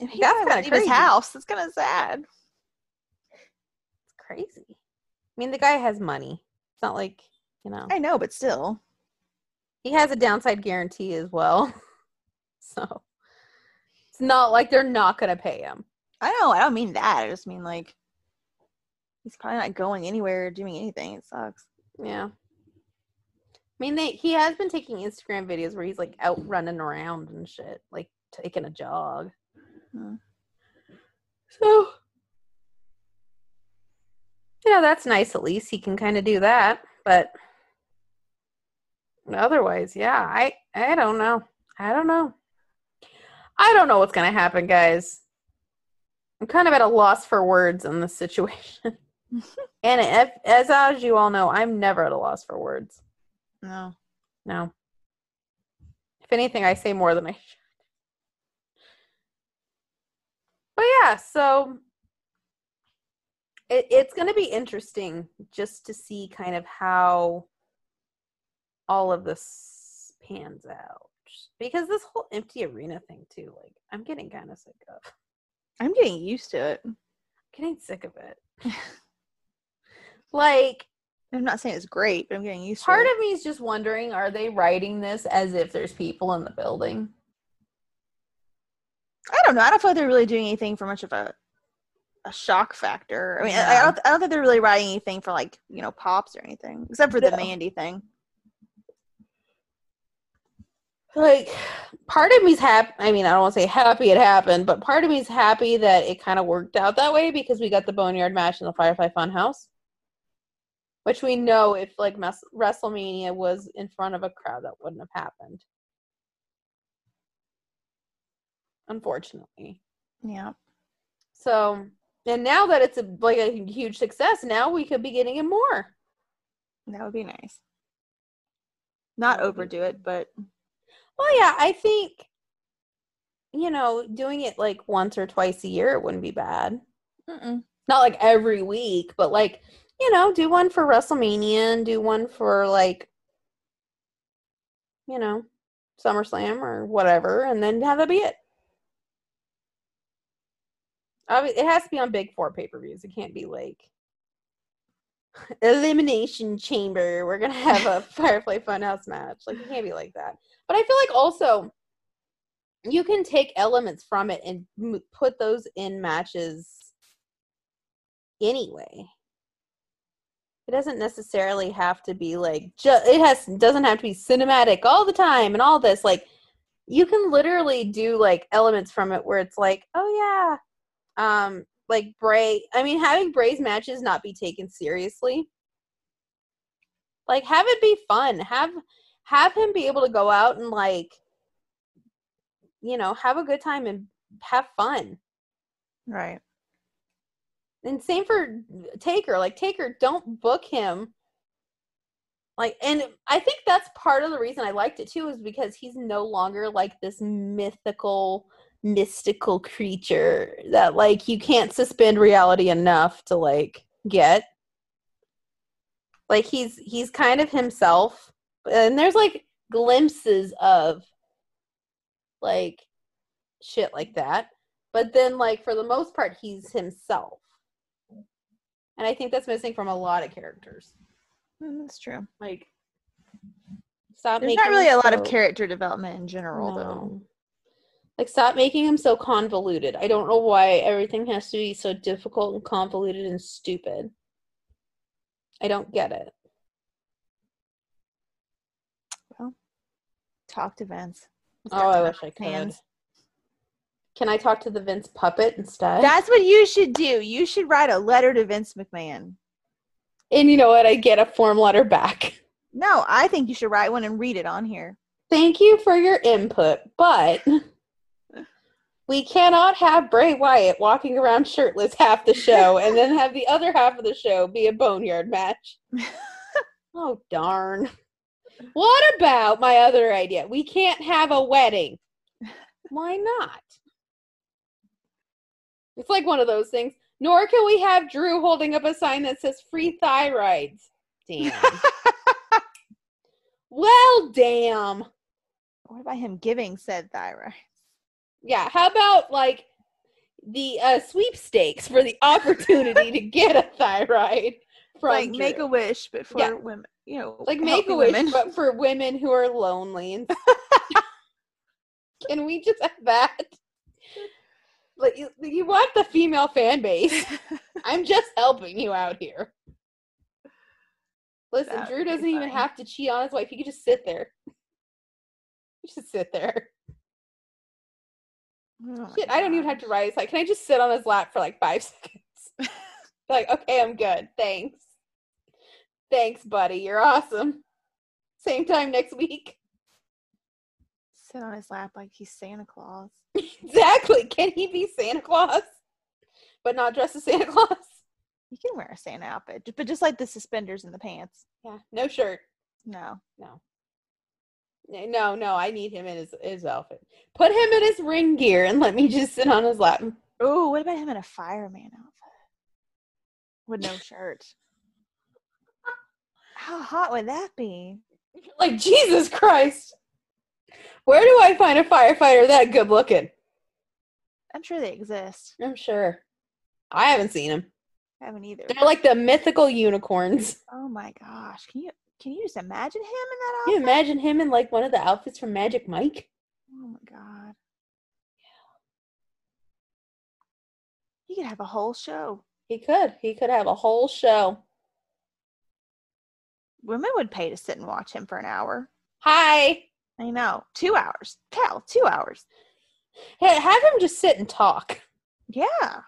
And he's That's kinda leave his house. It's kind of sad. It's crazy. I mean, the guy has money. It's not like, you know, I know, but still. He has a downside guarantee as well. So it's not like they're not going to pay him. I know. I don't mean that. I just mean like he's probably not going anywhere or doing anything. It sucks. Yeah. I mean, they he has been taking Instagram videos where he's like out running around and shit, like taking a jog. Hmm. So, you know, that's nice. At least he can kind of do that. But otherwise, yeah, I I don't know. I don't know. I don't know what's gonna happen, guys. I'm kind of at a loss for words in this situation. and if, as as you all know, I'm never at a loss for words. No. No. If anything, I say more than I should. But yeah, so it, it's going to be interesting just to see kind of how all of this pans out. Because this whole empty arena thing, too, like, I'm getting kind of sick of. I'm getting used to it. Getting sick of it. like, I'm not saying it's great, but I'm getting used part to it. Part of me is just wondering are they writing this as if there's people in the building? I don't know. I don't feel like they're really doing anything for much of a a shock factor. I mean, I, I don't. I don't think they're really writing anything for like you know pops or anything, except for the No. Mandy thing. Like part of me's happy i mean i don't want to say happy it happened but part of me's happy that it kind of worked out that way because we got the boneyard match in the firefly funhouse which we know if like Mes- wrestlemania was in front of a crowd that wouldn't have happened unfortunately Yeah. so and now that it's a, like a huge success now we could be getting it more That would be nice. Not That would be- overdo it, but Well, yeah, I think you know doing it like once or twice a year it wouldn't be bad. mm-mm. Not like every week, but like you know, do one for WrestleMania and do one for like you know SummerSlam or whatever, and then have that be it. It has to be on big four pay per views. It can't be like Elimination Chamber. We're gonna have a Firefly Funhouse match. Like it can't be like that. But I feel like also you can take elements from it and m- put those in matches anyway. It doesn't necessarily have to be like ju- it has doesn't have to be cinematic all the time and all this like you can literally do like elements from it where it's like oh yeah um like Bray I mean having Bray's matches not be taken seriously like have it be fun have have him be able to go out and like you know have a good time and have fun. Right. and same for taker. Like taker don't book him. Like and i think that's part of the reason i liked it too is because he's no longer like this mythical mystical creature that like you can't suspend reality enough to like get. Like he's he's kind of himself and there's like glimpses of like shit like that. But then like for the most part he's himself. And i think that's missing from a lot of characters. Mm, That's true. like stop There's making not really a lot of character development in general, though. like stop making him so convoluted. I don't know why everything has to be so difficult and convoluted and stupid. I don't get it Talk to Vince. oh i wish i could can i talk to the vince puppet instead That's what you should do. You should write a letter to Vince McMahon. and you know what i get a form letter back No, I think you should write one and read it on here. thank you for your input, but we cannot have Bray Wyatt walking around shirtless half the show and then have the other half of the show be a boneyard match. oh, darn. What about my other idea? We can't have a wedding. Why not? It's like one of those things. Nor can we have Drew holding up a sign that says free thyroids. Damn. well, damn. What about him giving said thyroid? Yeah, how about like the uh, sweepstakes for the opportunity to get a thyroid from like make a wish, but for Yeah. women, you know, like make a wish, women. but for women who are lonely. And can we just have that? Like you, you want the female fan base? I'm just helping you out here. Listen, Drew doesn't even have to cheat on his wife. He could just sit there. He should sit there. Oh Shit, I don't even have to rise. Like, can I just sit on his lap for like five seconds? like, okay, I'm good. Thanks. Thanks, buddy. You're awesome. Same time next week. sit on his lap like he's Santa Claus. exactly. Can he be Santa Claus? But not dressed as Santa Claus? You can wear a Santa outfit, but just like the suspenders and the pants. Yeah. No shirt. No. No. No, no, I need him in his, his outfit. Put him in his ring gear and let me just sit on his lap. Oh, what about him in a fireman outfit with no shirt? How hot would that be? Like, Jesus Christ. Where do I find a firefighter that good looking? I'm sure they exist. I'm sure. I haven't seen them. I haven't either. They're like the mythical unicorns. Oh my gosh! Can you can you just imagine him in that Can you imagine him in like one of the outfits from Magic Mike? Oh my god! Yeah. He could have a whole show. He could. He could have a whole show. Women would pay to sit and watch him for an hour. Hi. I know, two hours. Hell, two hours. Hey, have him just sit and talk. Yeah.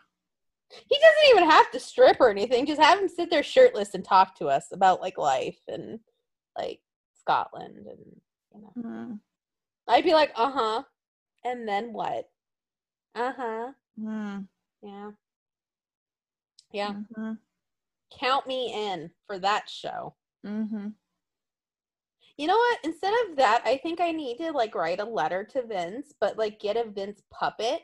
He doesn't even have to strip or anything. Just have him sit there shirtless and talk to us about like life and like Scotland and you know. Mm. I'd be like, uh huh. And then what? Uh huh. Mm. Yeah. Yeah. hmm Count me in for that show. Hmm You know what? Instead of that, I think I need to like write a letter to Vince, but like get a Vince puppet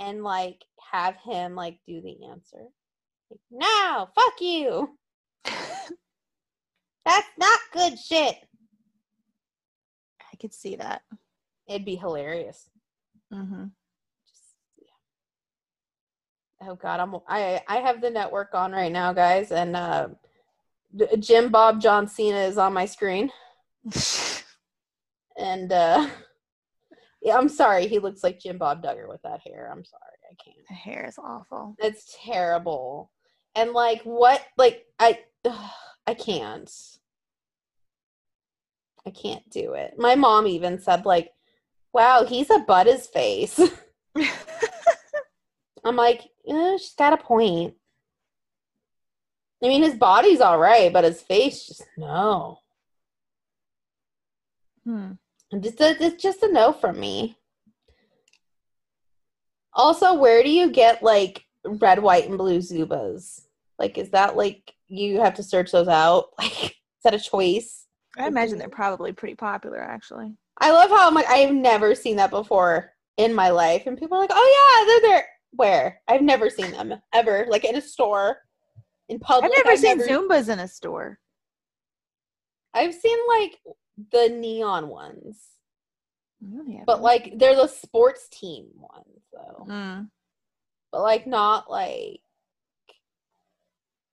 and like have him like do the answer. Like, no, fuck you. That's not good shit. I could see that. It'd be hilarious. Mm-hmm. Just, yeah. Oh god, I'm I I have the network on right now, guys, and uh Jim Bob John Cena is on my screen. And uh yeah, I'm sorry, he looks like Jim Bob Duggar with that hair. I'm sorry, I can't. the hair is awful. It's terrible. And like what like I I can't. I can't do it. My mom even said like, "Wow, he's a butt his face." I'm like, eh, she's got a point. I mean, his body's all right, but his face just no. hmm. Just a, it's just a no from me. Also, where do you get like red, white, and blue Zubaz? Like, is that like you have to search those out? Like, is that a choice? I imagine they're probably pretty popular, actually. I love how I'm like I've never seen that before in my life, and people are like, "Oh yeah, they're there." Where? I've never seen them ever, like in a store, in public. I've never seen Zubaz in a store. I've seen like the neon ones, Really but like they're the sports team ones though. Mm. But like not like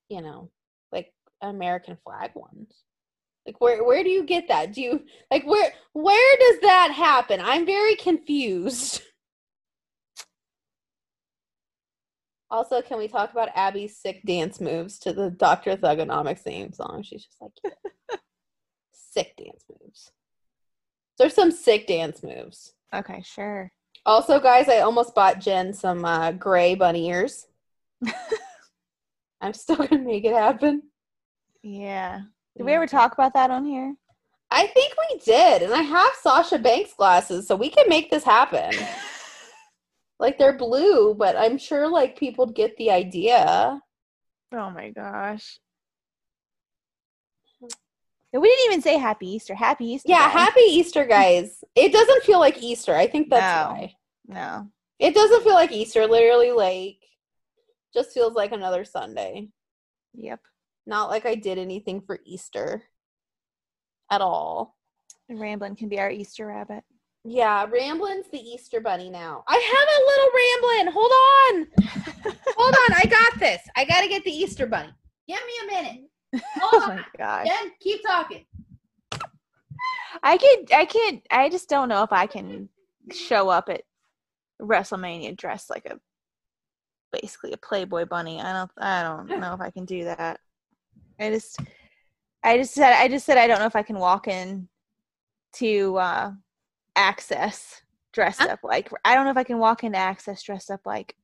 you know, like American flag ones. Like where where do you get that? Do you like where where does that happen? I'm very confused. Also, can we talk about Abby's sick dance moves to the Dr. Thuganomics theme song? She's just like sick dance moves. There's some sick dance moves. Okay, sure. Also, guys, I almost bought Jen some uh, gray bunny ears. I'm still gonna make it happen. Yeah. Did we ever talk about that on here? I think we did, and I have Sasha Banks glasses, so we can make this happen. like they're blue, but I'm sure like people get the idea. Oh my gosh. And we didn't even say Happy Easter. Happy Easter. Yeah, guys. happy Easter, guys. It doesn't feel like Easter. I think that's No. why. No. It doesn't feel like Easter. Literally, like, just feels like another Sunday. Yep. Not like I did anything for Easter at all. Ramblin' can be our Easter rabbit. Yeah, Ramblin's the Easter bunny now. I have a little Ramblin. Hold on. Hold on. I got this. I got to get the Easter bunny. Give me a minute. oh on. my gosh. Jen, keep talking. I can't. I can't. I just don't know if I can show up at WrestleMania dressed like a basically a Playboy bunny. I don't. I don't know if I can do that. I just. I just said. I just said I don't know if I can walk in to uh Axxess dressed Huh? up like. I don't know if I can walk into Axxess dressed up like.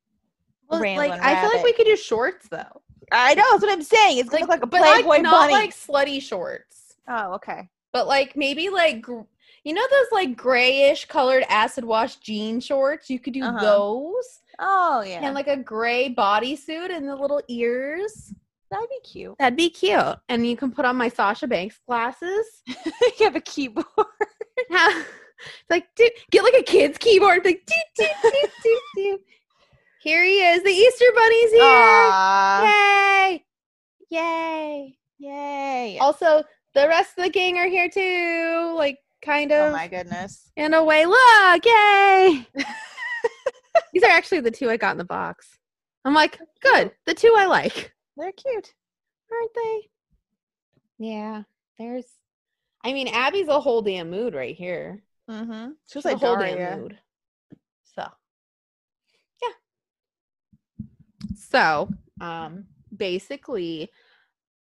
Well, like Ramblin' I feel like we could do shorts though. I know that's what I'm saying. It's gonna like a Playboy like, not bunny. like slutty shorts. oh, okay. But like maybe like gr- you know those like grayish colored acid wash jean shorts? You could do Uh-huh. those. Oh yeah, And like a gray bodysuit and the little ears. that'd be cute. That'd be cute. And you can put on my Sasha Banks glasses. you have a keyboard. it's like do, get like a kid's keyboard. Like do, do, do, do, do. Here he is. The Easter bunny's here. Aw. Yay! Yay! Yay. Also, the rest of the gang are here too. Like kind of. Oh of my goodness. in a way. Look, yay! These are actually the two I got in the box. I'm like, good. The two I like. They're cute. aren't they? Yeah, there's. I mean, Abby's a whole damn mood right here. Mm-hmm. She was like a whole damn mood. So, yeah. So, um, basically,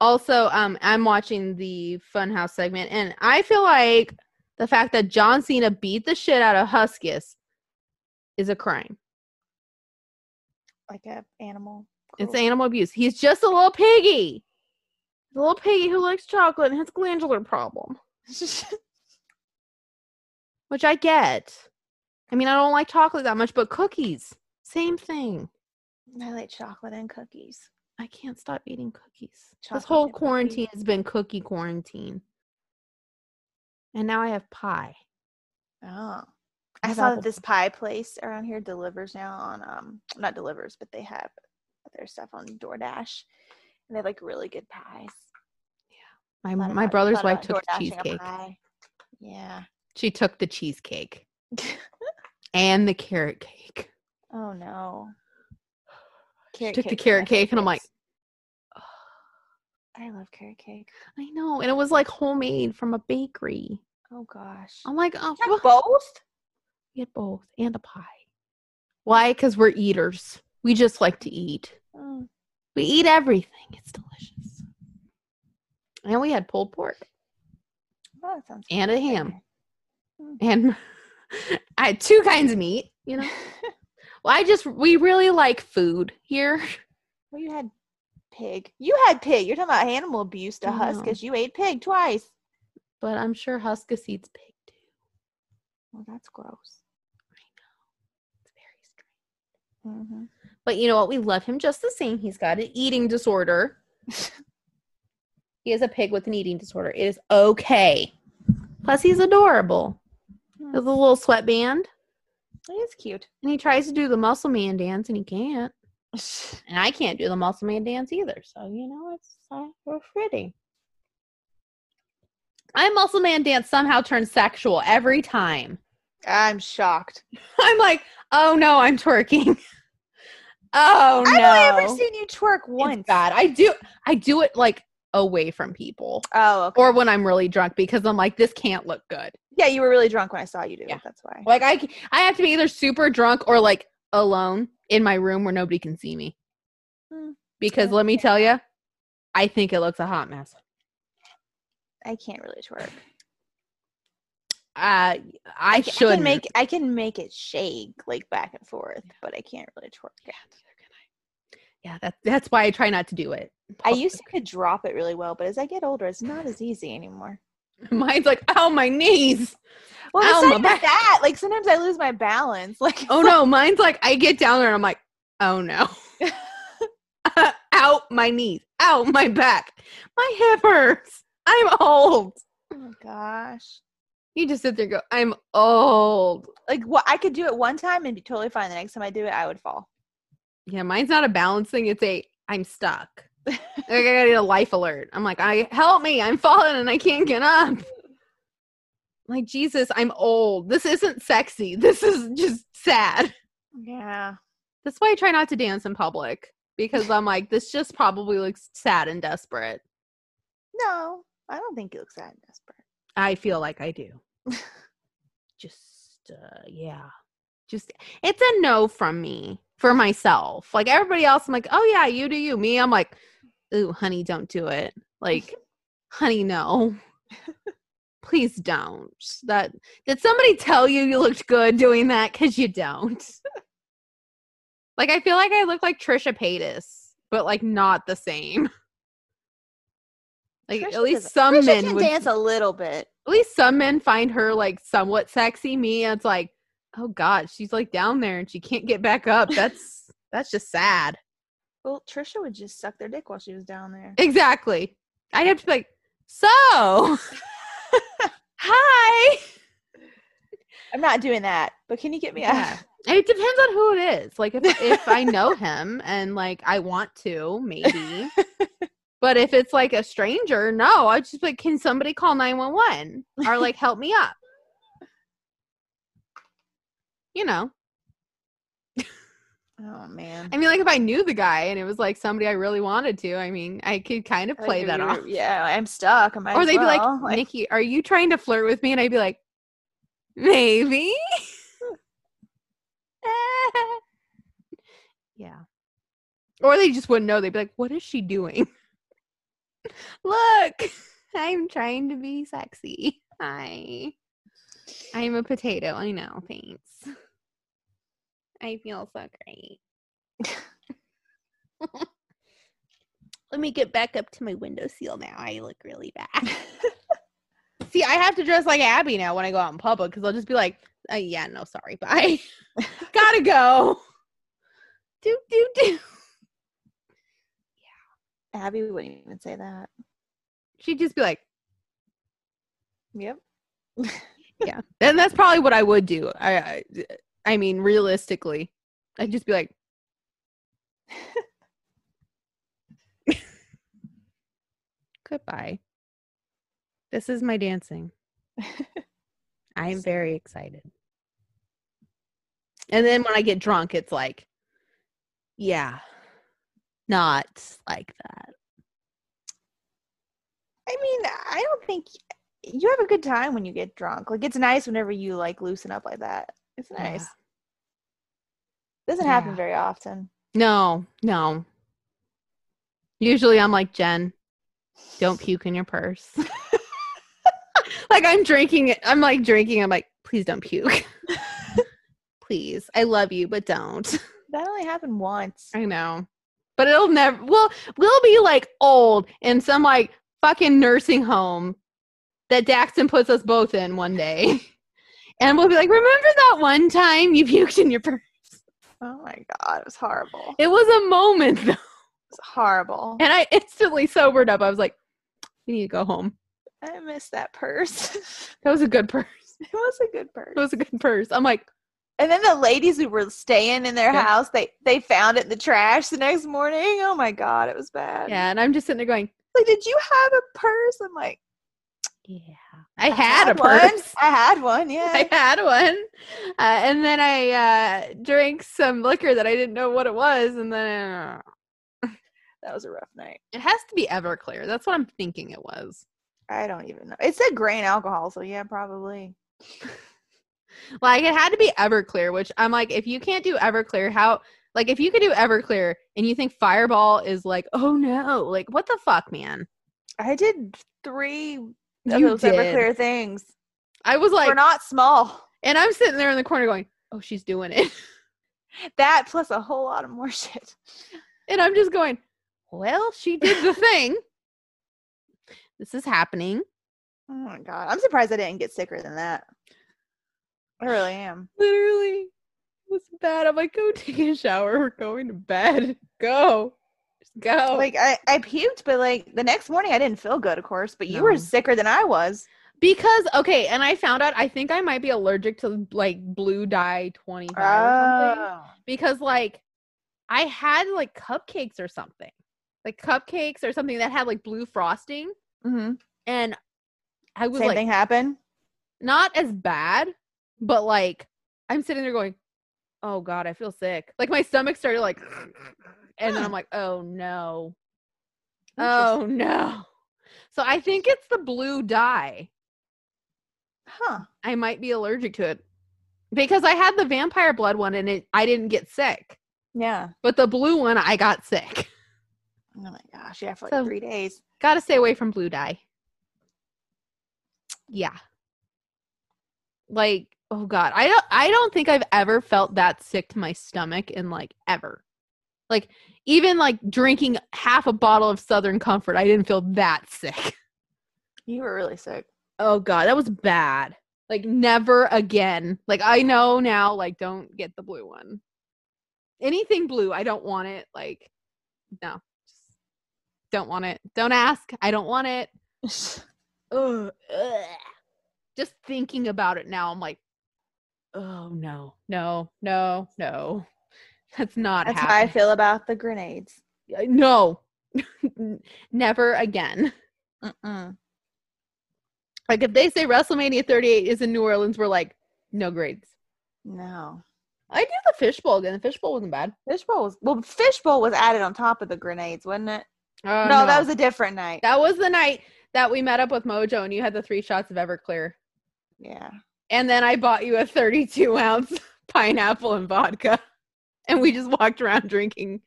also, um, I'm watching the Funhouse segment, and I feel like the fact that John Cena beat the shit out of Huskus is a crime. Like a animal. It's animal abuse. He's just a little piggy. A little piggy who likes chocolate and has glandular problem. Which I get. I mean, I don't like chocolate that much, but cookies, same thing. I like chocolate and cookies. I can't stop eating cookies. this whole and cookies. quarantine has been cookie quarantine. And now I have pie. Oh. I saw that this pie place around here delivers now on um not delivers, but they have their stuff on DoorDash. And they have like really good pies. Yeah. My my brother's wife took a cheesecake. Yeah. She took the cheesecake and the carrot cake. oh no. She took the carrot cake, and I'm like, favorites. I love carrot cake. I know, and it was like homemade from a bakery. Oh gosh. I'm like, oh, well, both? we had both and a pie. Why? Because we're eaters. We just like to eat. Mm. We eat everything. It's delicious. And we had pulled pork Oh, that sounds and a ham. And I had two kinds of meat, you know. Well, I just we really like food here. well, you had pig. You had pig. You're talking about animal abuse to. Huskus. You ate pig twice. But I'm sure Huskus eats pig too. Well, that's gross. I know. It's very strange. hmm But you know what? We love him just the same. He's got an eating disorder. he is a pig with an eating disorder. It is okay. Plus, he's adorable. Has a little sweatband, is cute. and he tries to do the muscle man dance, and he can't. And I can't do the muscle man dance either. So you know, it's uh, we're pretty. My muscle man dance somehow turns sexual every time. I'm shocked. I'm like, oh no, I'm twerking. oh no, I've only ever seen you twerk It's once. bad. I do I do it like away from people Oh, okay. or when I'm really drunk because I'm like this can't look good. Yeah, you were really drunk when I saw you do Yeah. it. That's why. Like I, I have to be either super drunk or like alone in my room where nobody can see me. Hmm. Because let me tell you, I think it looks a hot mess. I can't really twerk. Uh, I, should can make I can make it shake like back and forth, but I can't really twerk it. Yeah, that's that's why I try not to do it. I used to could drop it really well, but as I get older, it's not as easy anymore. Mine's like, ow, my knees. Well, Ow, my back. that. Like sometimes I lose my balance. Like Oh no, mine's like I get down there and I'm like, oh no. out my knees. out my back. My hip hurts. I'm old. oh my gosh. You just sit there and go, I'm old. Like what I could do it one time and be totally fine. The next time I do it, I would fall. Yeah, mine's not a balance thing. It's a I'm stuck. Like I gotta get a life alert. I'm like, I help me, I'm falling and I can't get up. like Jesus, I'm old. This isn't sexy. This is just sad. Yeah. That's why I try not to dance in public because I'm like, this just probably looks sad and desperate. No, I don't think you look sad and desperate. I feel like I do. just, uh, yeah. Just, it's a no from me for myself. Like everybody else, I'm like, oh yeah, you do you. Me, I'm like, ooh, honey, don't do it. Like, honey, no. Please don't. That did somebody tell you you looked good doing that? Cause you don't. like I feel like I look like Trisha Paytas, but like not the same. Like Trisha at least does- some Trisha men can would dance a little bit. at least some men find her like somewhat sexy. Me, it's like, oh god, she's like down there and she can't get back up. That's that's just sad. Well, Trisha would just suck their dick while she was down there. Exactly. I'd have to be like, so hi. I'm not doing that, but can you get me out? Yeah. And It depends on who it is. Like if if I know him and like I want to, maybe. But if it's like a stranger, no, I just like, can somebody call nine one one or like help me up? You know, Oh man. I mean, like if I knew the guy and it was like somebody I really wanted to, I mean, I could kind of oh, play that off. Yeah, I'm stuck. I might Or they'd be like, well. Nikki, are you trying to flirt with me? And I'd be like, maybe. yeah. Or they just wouldn't know. They'd be like, what is she doing? Look, I'm trying to be sexy. Hi. I'm a potato. I know. Thanks. I feel so great. Let me get back up to my windowsill now. I look really bad. See, I have to dress like Abby now when I go out in public because I'll just be like, uh, yeah, no, sorry, bye. Gotta go. Do, do, do. Yeah. Abby wouldn't even say that. She'd just be like, Yep. Yeah. And that's probably what I would do. I, I, I mean, realistically, I'd just be like, goodbye. This is my dancing. I am very excited. And then when I get drunk, it's like, yeah, not like that. I mean, I don't think you have a good time when you get drunk. Like it's nice whenever you like loosen up like that. It's Yeah. nice. Doesn't happen very often. No, no. Usually I'm like, Jen, don't puke in your purse. like I'm drinking it. I'm like drinking. I'm like, please don't puke. please. I love you, but don't. That only happened once. I know. But it'll never we'll we'll be like old in some like fucking nursing home that Daxton puts us both in one day. And we'll be like, remember that one time you puked in your purse? Oh my god, it was horrible. It was a moment though. It was horrible. And I instantly sobered up. I was like, we need to go home. I miss that purse. That was a good purse. it was a good purse. It was a good purse. I'm like, And then the ladies who were staying in their Yeah. house, they they found it in the trash the next morning. Oh my god, it was bad. yeah. And I'm just sitting there going, Like, did you have a purse? I'm like, yeah. I, had, a one. purse. I had one. Yeah. I had one. Uh, and then I uh, drank some liquor that I didn't know what it was. And then uh, that was a rough night. it has to be Everclear. That's what I'm thinking it was. I don't even know. It said grain alcohol, so yeah, probably. Like it had to be Everclear, which I'm like, if you can't do Everclear, how? Like if you could do Everclear and you think Fireball is like, oh no, like what the fuck, man? I did three of You those did. Everclear things. I was like, We're not small. and I'm sitting there in the corner going, oh, she's doing it. That plus a whole lot of more shit. And I'm just going, well, she did the thing. This is happening. Oh my god, I'm surprised I didn't get sicker than that. I really am. Literally. It was bad. I'm like, go take a shower. We're going to bed. Go. Go. Like I, I puked, but like the next morning I didn't feel good, of course. But you were sicker than I was. because, okay, and I found out I think I might be allergic to like blue dye 25 or something. Oh. Because like I had like cupcakes or something. Like cupcakes or something that had like blue frosting. Mm-hmm. And I was Same like thing happened. not as bad, but like I'm sitting there going, "Oh God, I feel sick." Like my stomach started like, and then I'm like, "Oh no, oh no." So I think it's the blue dye. Huh. I might be allergic to it because I had the vampire blood one and it I didn't get sick, Yeah. but the blue one I got sick. Oh my gosh. Yeah, for like So- three days. Got to stay away from blue dye. Yeah. Like, oh god, I don't I don't think I've ever felt that sick to my stomach in like ever. Like even like drinking half a bottle of Southern Comfort, I didn't feel that sick. You were really sick. Oh god, that was bad. Like never again. Like I know now like don't get the blue one. Anything blue, I don't want it. Like no. Just don't want it. Don't ask. I don't want it. Ugh, ugh. Just thinking about it now, I'm like, oh no, no, no, no. That's not That's how I feel about the grenades. Uh, No, never again. Mm-mm. Like if they say WrestleMania 38 is in New Orleans, we're like, no grades. No. I do the fishbowl again. The fishbowl wasn't bad. Fishbowl was well. Fishbowl was added on top of the grenades, wasn't it? Oh, no, that was a different night. that was the night that we met up with Mojo and you had the three shots of Everclear. yeah. And then I bought you a 32 ounce pineapple and vodka. And we just walked around drinking.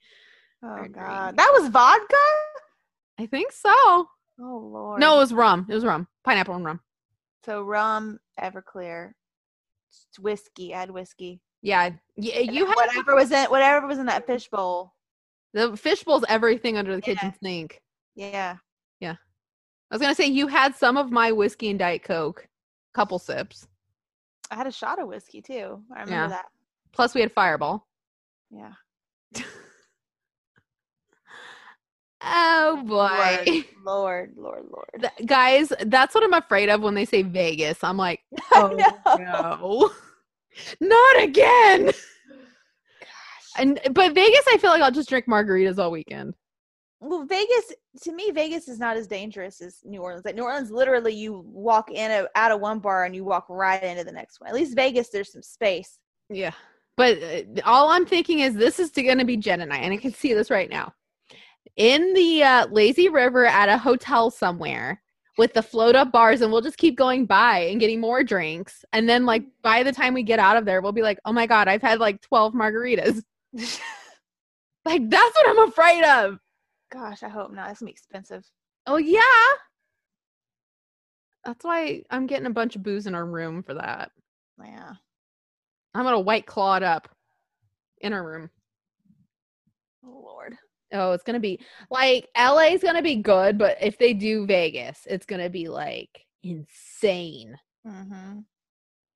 Oh god, that was vodka. I think so. Oh lord. No, it was rum. It was rum. Pineapple and rum. So rum, Everclear, s- whiskey. Add whiskey. Yeah. Yeah. You had whatever was in whatever was in that fishbowl. the fishbowl's everything under the kitchen sink. Yeah. Yeah. I was gonna say you had some of my whiskey and Diet Coke, couple sips. I had a shot of whiskey too. I remember Yeah. that. Plus we had Fireball. Yeah. Oh boy. Lord, Lord, Lord, Lord. Th- Guys, that's what I'm afraid of when they say Vegas. I'm like, oh no. Not again. And but Vegas, I feel like I'll just drink margaritas all weekend. Well, Vegas to me, Vegas is not as dangerous as New Orleans. Like New Orleans, literally, you walk in a, out of one bar and you walk right into the next one. At least Vegas, there's some space. Yeah. But uh, all I'm thinking is this is going to be Jen and I, and I can see this right now. In the uh, lazy river at a hotel somewhere with the float up bars, and we'll just keep going by and getting more drinks. And then, like, by the time we get out of there, we'll be like, oh my God, I've had like 12 margaritas. like, that's what I'm afraid of. Gosh, I hope not. It's gonna be expensive. Oh, yeah. That's why I'm getting a bunch of booze in our room for that. Yeah. I'm to white claw it up in our room. Oh Lord. Oh, it's gonna be like LA's gonna be good, but if they do Vegas, it's gonna be like insane. Mm-hmm.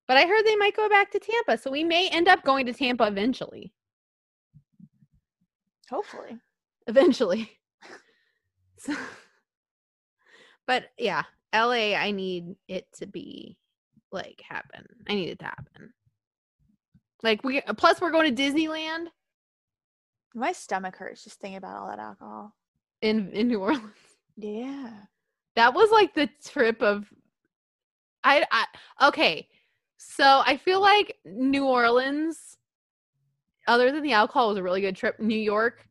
But I heard they might go back to Tampa, so we may end up going to Tampa eventually. Hopefully. Eventually. So, but yeah, LA, I need it to be like happen. I need it to happen. Like we plus we're going to Disneyland My stomach hurts just thinking about all that alcohol. in in New Orleans. Yeah. That was like the trip of I, I okay. So I feel like New Orleans other than the alcohol was a really good trip. New York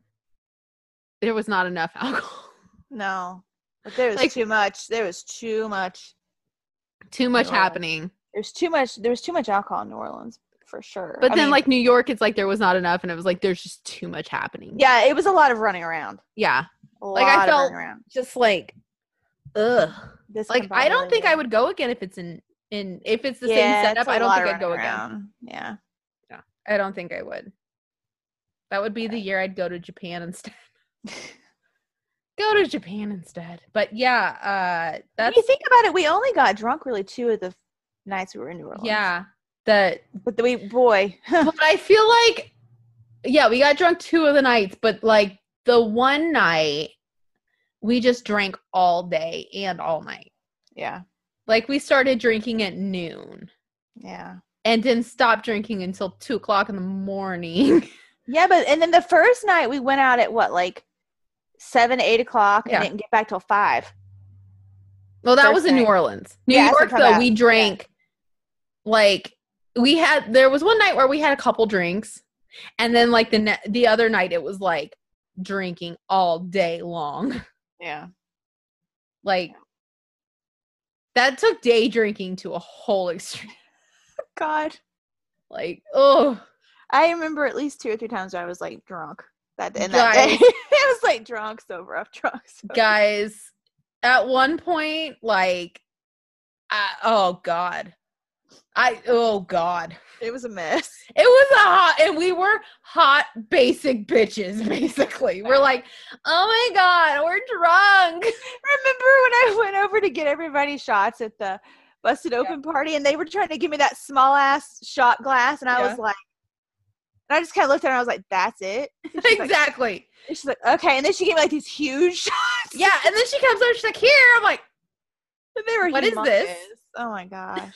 there was not enough alcohol. No. But there was Like- too much. There was too much. Too much happening. There's too much. There was too much alcohol in New Orleans for sure. But I then mean, like New York it's like there was not enough and it was like there's just too much happening. yeah, it was a lot of running around. Yeah. A Like, I lot of felt- running around. Just like ugh. This Like I don't think I would go again if it's in in if it's the Yeah, same setup. I don't think I'd go running again. Yeah, Yeah. I don't think I would. That would be the year I'd go to Japan instead. go to Japan instead. But yeah, uh When that's you think about it, we only got drunk really two of the nights we were in New Orleans. yeah. That But the, we, boy, but I feel like yeah, we got drunk two of the nights, but like the one night we just drank all day and all night. yeah, Like we started drinking at noon yeah. and didn't stop drinking until two o'clock in the morning. Yeah, but and then the first night we went out at what, like seven, eight o'clock, Yeah. and didn't get back till five. well, that First was in New. Orleans. New Yeah, York though, we drank like we had there was one night where we had a couple drinks and then like the ne- the other night it was like drinking all day long Yeah. like that took day drinking to a whole extreme God. like oh I remember at least two or three times I was like drunk that day. And that day. It was like drunk, sober, up, drunk, sober. guys at one point like I, oh god i oh god It was a mess. it was a hot and we were hot basic bitches basically we're like oh my god we're drunk Remember when I went over to get everybody shots at the busted open party and they were trying to give me that small ass shot glass and I Yeah. was like and I just kind of looked at her and I was like, "That's it." Like- exactly and she's like, "Okay." And then she gave me like these huge shots. yeah and then she comes over she's like here i'm like they were What is this? Oh my gosh,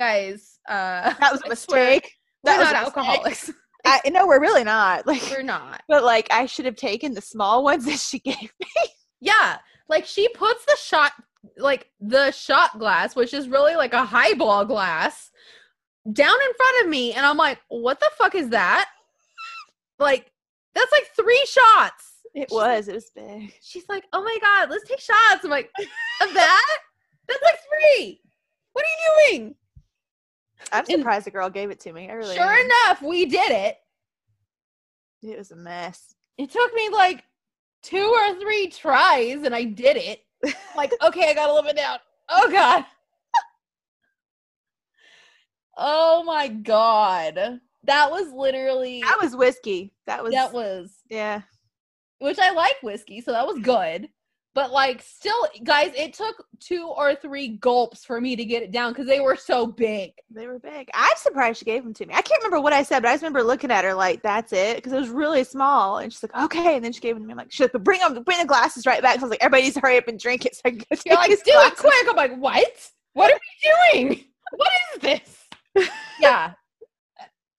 guys uh that was a mistake. That we're was not alcoholics I no, we're really not. Like, we're not but like, I should have taken the small ones that she gave me. Yeah, like she puts the shot, like the shot glass, which is really like a highball glass, down in front of me, and I'm like, "What the fuck is that?" Like, that's like three shots. It She's was. It was big. She's like, "Oh my god, let's take shots." I'm like, "Of that? That's like three. What are you doing?" I'm surprised the girl gave it to me. I really. Sure am. enough, we did it. It was a mess. It took me like two or three tries, and I did it. like, okay, I got a little bit down. Oh god. oh my god. That was literally That was whiskey. That was. that was Yeah. which I like whiskey, so that was good. But like still guys, it took two or three gulps for me to get it down because they were so big. They were big. I'm surprised she gave them to me. I can't remember what I said, but I just remember looking at her like, "That's it," because it was really small. And she's like, "Okay," and then she gave them to me. I'm like, "Shit!" But bring them, bring the glasses right back. So I was like, "Everybody needs to hurry up and drink it." So I can You're like, do it quick. I'm like, what? What are we doing? What is this? yeah.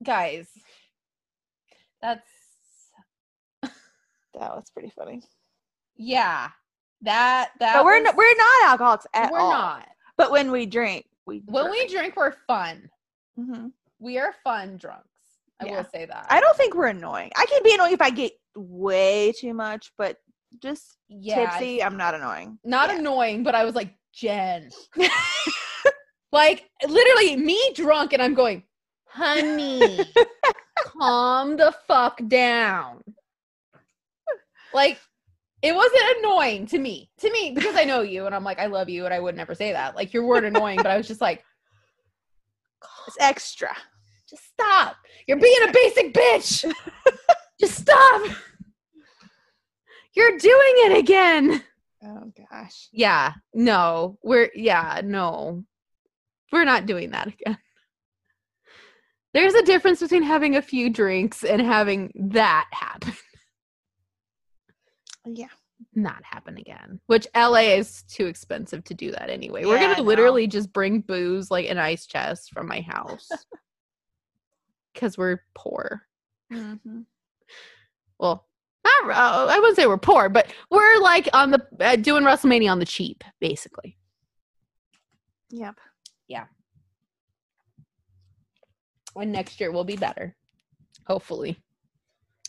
Guys. That's That was pretty funny. yeah. That that But we're was- not, we're not alcoholics at all. we're all. not. But when we drink, we When we drink, we're fun. hmm We are fun drunks. I Yeah. will say that. I don't think we're annoying. I can be annoying if I get way too much, but just yeah, tipsy, I'm not annoying. not Yeah. annoying, but I was like, Jen. like literally me drunk and I'm going, honey, calm the fuck down. Like it wasn't annoying to me. To me, because I know you and I'm like, I love you, and I would never say that. Like your word annoying, but I was just like, It's extra. just stop. You're being a basic bitch. just stop. You're doing it again. Oh gosh. Yeah, no, we're yeah, no, we're not doing that again. There's a difference between having a few drinks and having that happen, Yeah. not happen again. Which LA is too expensive to do that anyway. we're gonna literally just bring booze like an ice chest from my house because we're poor. hmm Well, not uh, I wouldn't say we're poor, but we're like on the uh, doing WrestleMania on the cheap, basically. Yep. Yeah. And next year will be better. Hopefully.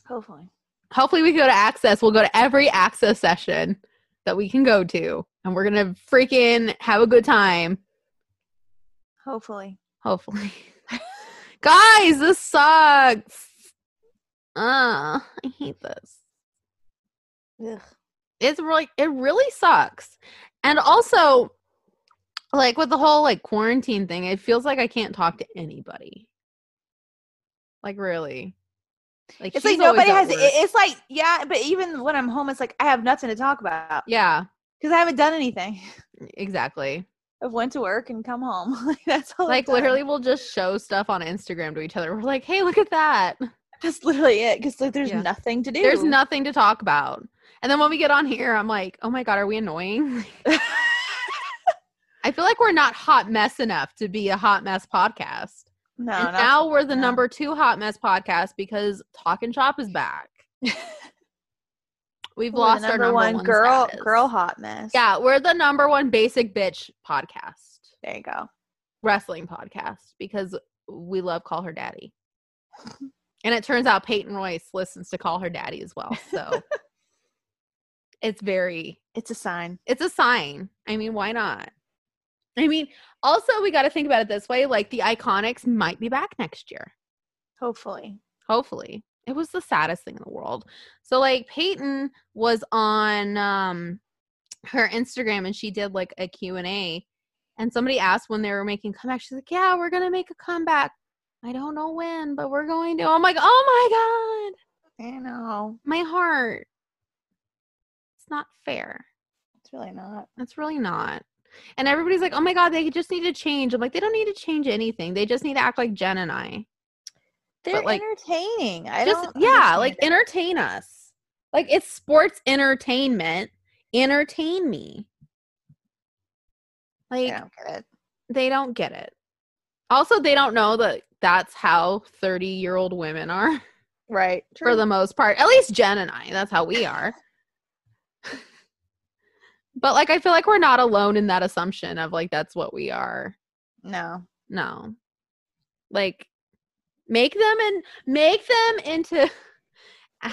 Hopefully. Hopefully we go to Axxess. We'll go to every Axxess session that we can go to. And we're gonna freaking have a good time. Hopefully. Hopefully. Guys, this sucks. Uh, I hate this. Ugh. It's really it really sucks. And also like with the whole like quarantine thing, it feels like I can't talk to anybody. Like really. Like It's like nobody has. Work. it's like yeah, but even when I'm home, it's like I have nothing to talk about Yeah, because I haven't done anything. exactly. I've went to work and come home. like that's all. Like literally we'll just show stuff on Instagram to each other. We're like, "Hey, look at that." that's literally it. Because like there's Yeah. nothing to do. There's nothing to talk about. And then when we get on here, I'm like, "Oh my god, are we annoying?" I feel like we're not hot mess enough to be a hot mess podcast. No. and now we're the no. number two hot mess podcast because Talk and Shop is back. We've we're lost our number one, one girl. status. Girl hot mess. Yeah, we're the number one basic bitch podcast. There you go. wrestling podcast because we love Call Her Daddy. And it turns out Peyton Royce listens to Call Her Daddy as well. So it's very It's a sign. it's a sign. I mean, why not? I mean, also we got to think about it this way: like the IIconics might be back next year. Hopefully. Hopefully, it was the saddest thing in the world. So, like Peyton was on um her Instagram and she did like a Q and A, and somebody asked when they were making comeback. She's like, "Yeah, we're gonna make a comeback. I don't know when, but we're going to." I'm like, "Oh my god, I know. my heart." It's not fair. It's really not. It's really not. And everybody's like, oh my God, they just need to change. I'm like, they don't need to change anything. They just need to act like Jen and I. They're like, entertaining. I just, don't yeah, like it. entertain us. Like it's sports entertainment. Entertain me. Like I don't get it. they don't get it. Also, they don't know that that's how 30 year old women are Right. for the most part. At least Jen and I. That's how we are. But like, I feel like we're not alone in that assumption of like, that's what we are. No. No. Like make them and make them into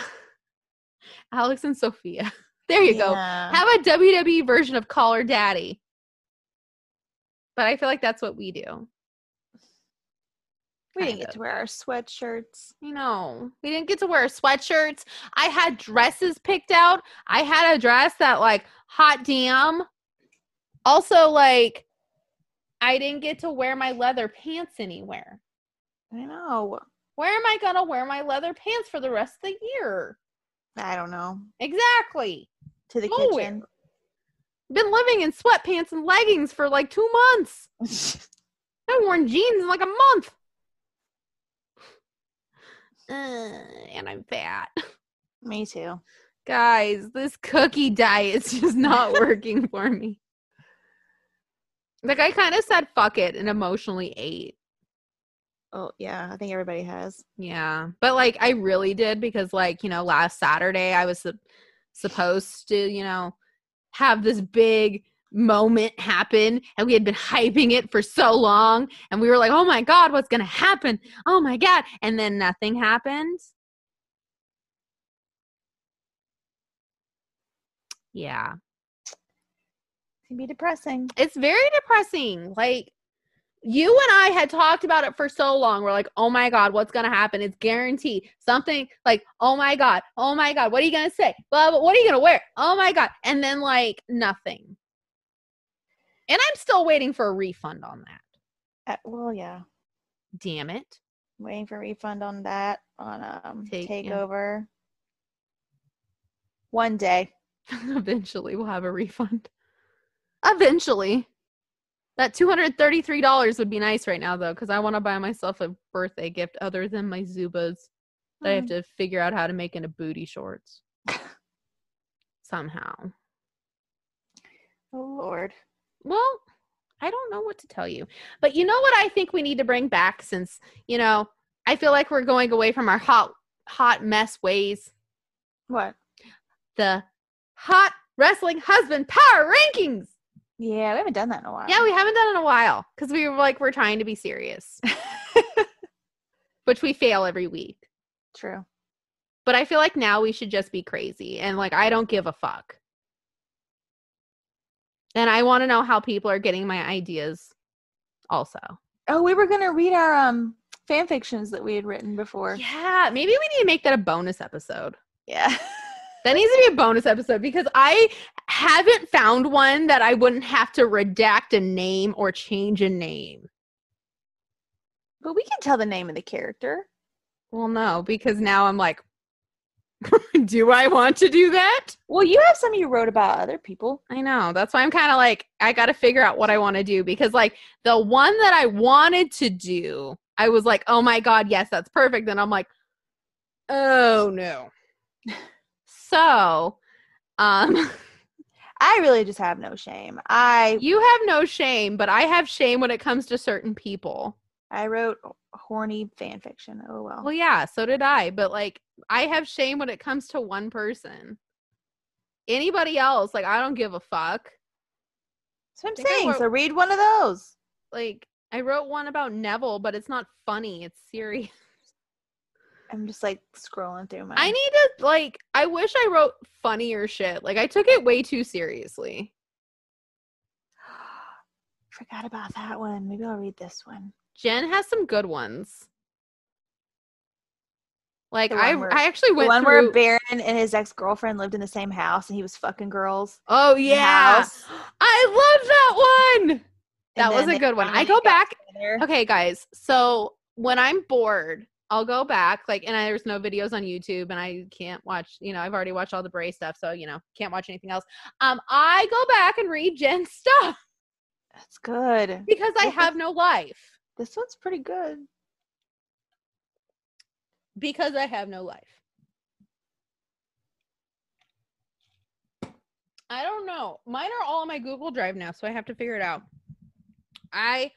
Alex and Sofia. There you go. Have a WWE version of Call Her Daddy. But I feel like that's what we do. We didn't get of. to wear our sweatshirts. You know, we didn't get to wear sweatshirts. I had dresses picked out. I had a dress that, like, hot damn. Also, like, I didn't get to wear my leather pants anywhere. I know. Where am I going to wear my leather pants for the rest of the year? I don't know. Exactly. To the Nowhere. kitchen. Been living in sweatpants and leggings for like two months. I've worn jeans in like a month. Uh, and I'm fat. Me too. Guys, this cookie diet's just not working for me. Like I kind of said fuck it and emotionally ate. Oh yeah, I think everybody has. Yeah. But like I really did because like, you know, last Saturday I was sup- supposed to, you know, have this big moment happen and we had been hyping it for so long and we were like, "Oh my god, what's going to happen? Oh my god." And then nothing happened. Yeah. It can be depressing. It's very depressing. Like you and I had talked about it for so long. We're like, oh my God, what's gonna happen? It's guaranteed. Something like, oh my God, oh my God, what are you gonna say? Blah, blah, what are you gonna wear? Oh my God. And then like nothing. And I'm still waiting for a refund on that. Uh, well, yeah. Damn it. Waiting for a refund on that on um Take- yeah. takeover. One day. Eventually we'll have a refund. Eventually. That $233 would be nice right now though, because I want to buy myself a birthday gift other than my Zubaz. that I have Mm. to figure out how to make into booty shorts. Somehow. Oh Lord. Well, I don't know what to tell you. But you know what I think we need to bring back since, you know, I feel like we're going away from our hot hot mess ways. What? The hot wrestling husband power rankings. Yeah, we haven't done that in a while. Yeah, we haven't done it in a while because we were like we're trying to be serious, which we fail every week. True. But I feel like now we should just be crazy and like I don't give a fuck. And I want to know how people are getting my ideas also. Oh, we were gonna read our um fan fictions that we had written before. Yeah, maybe we need to make that a bonus episode. Yeah. That needs to be a bonus episode because I haven't found one that I wouldn't have to redact a name or change a name. but we can tell the name of the character. Well, no, because now I'm like, do I want to do that? Well, you have some you wrote about other people. I know. That's why I'm kind of like, I got to figure out what I want to do because, like, the one that I wanted to do, I was like, oh my God, yes, that's perfect. And I'm like, oh no. so, um, I really just have no shame. I you have no shame, but I have shame when it comes to certain people. I wrote horny fan fiction. Oh well. Well, yeah, so did I. But, like, I have shame when it comes to one person. Anybody else, like, I don't give a fuck. That's what I'm saying. wrote- So read one of those. Like, I wrote one about Neville, but it's not funny. It's serious. I'm just like scrolling through my. I need to like. I wish I wrote funnier shit. Like I took it way too seriously. Forgot about that one. Maybe I'll read this one. Jen has some good ones. Like I, where- I actually The went one through. where Baron and his ex girlfriend lived in the same house, and he was fucking girls. oh yeah, I love that one. That was a good one. I go back. together. Okay, guys. So when I'm bored, I'll go back. Like, and I, there's no videos on YouTube, and I can't watch. You know, I've already watched all the Bray stuff, so you know, can't watch anything else. Um, I go back and read Jen's stuff That's good. because I have no life. This one's pretty good. Because I have no life. I don't know. Mine are all on my Google Drive now, so I have to figure it out. I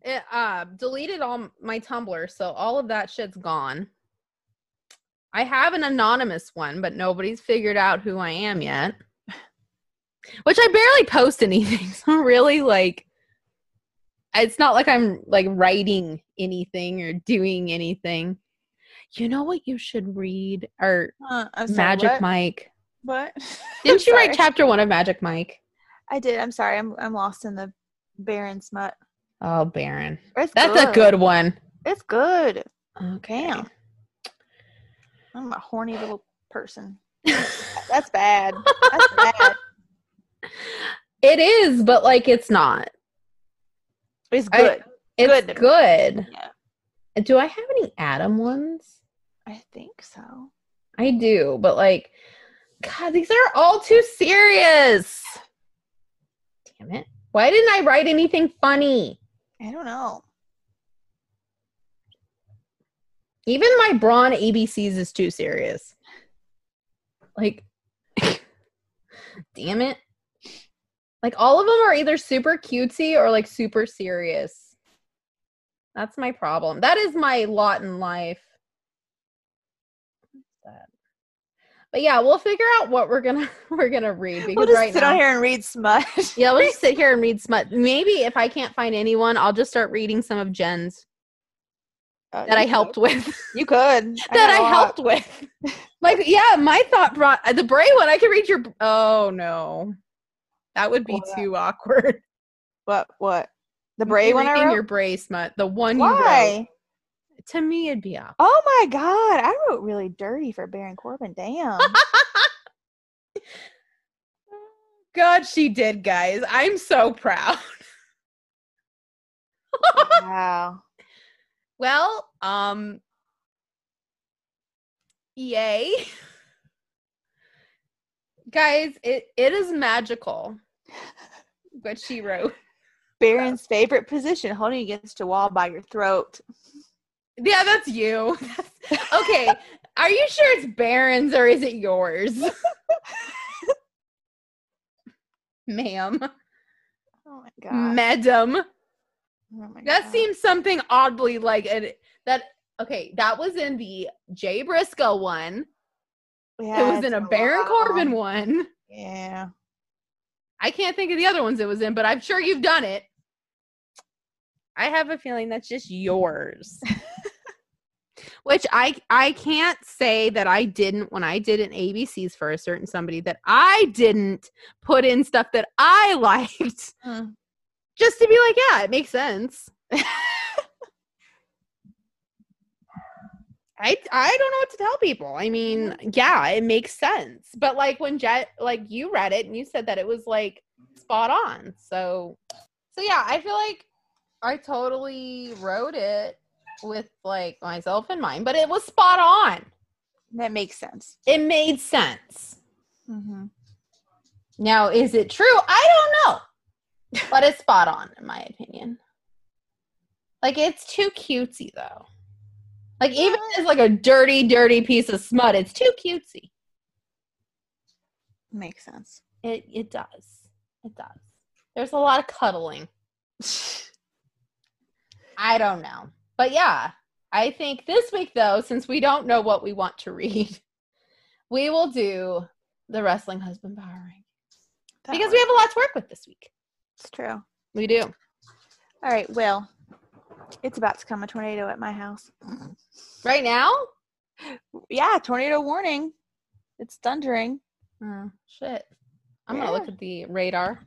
it, uh deleted all my Tumblr, so all of that shit's gone. I have an anonymous one, but nobody's figured out who I am yet. Which I barely post anything, so really like it's not like I'm like writing anything or doing anything. You know what you should read or Uh, sorry, Magic what? Mike. What? Didn't you write chapter one of Magic Mike? I did. I'm sorry. I'm I'm lost in the Baron smut. Oh, Baron. It's That's a good one. It's good. Okay. Damn. I'm a horny little person. That's bad. That's bad. it is, but like it's not. It's I- good. It's Good. good. Yeah. Do I have any Adam ones? I think so. I do, but like, God, these are all too serious. Damn it. Why didn't I write anything funny? I don't know. Even my Braun ABCs is too serious. Like, damn it. Like, all of them are either super cutesy or like super serious. That's my problem. That is my lot in life. But yeah, we'll figure out what we're gonna we're gonna read because We'll just right sit now, on here and read smut. yeah, we'll just sit here and read smut. Maybe if I can't find anyone, I'll just start reading some of Jen's Uh, that I helped could. with. You could. that I I a helped with. Like, yeah, my thought brought the Bray one. I can read your. Oh no, that would be What? too awkward. What? What? The Bray one I wrote. your Bray smut, the one you wrote. Why? To me, it'd be awkward. Oh my god! I wrote really dirty for Baron Corbin. Damn. God, she did, guys. I'm so proud. wow. Well, um, yay, guys! It it is magical. What she wrote. Baron's favorite position: holding against a wall by your throat. Yeah, that's you. okay, are you sure it's Baron's or is it yours, ma'am, Oh my god. madam? oh my That God. seems something oddly like it. That okay? That was in the Jay Briscoe one. Yeah, it was in a Baron. Corbin one. Yeah. I can't think of the other ones it was in, but I'm sure you've done it. I have a feeling that's just yours. Which I I can't say that I didn't when I did an ABCs for a certain somebody that I didn't put in stuff that I liked Hmm. just to be like, yeah, it makes sense. I I don't know what to tell people. I mean, yeah, it makes sense. But like when Jet like you read it and you said that it was like spot on. So so yeah, I feel like I totally wrote it with like myself in mind, but it was spot on. That makes sense. It made sense. Mm-hmm. Now, is it true? I don't know. But it's spot on in my opinion. Like it's too cutesy though. Like even as like a dirty, dirty piece of smut, it's too cutesy. Makes sense. It it does. It does. There's a lot of cuddling. I don't know. But yeah, I think this week though, since we don't know what we want to read, we will do the wrestling husband power. That Because we have a lot to work with this week. It's true. We do. All right, Will. It's about to come a tornado at my house. Right now? Yeah, tornado warning. It's thundering. Oh, shit. I'm gonna look at the radar.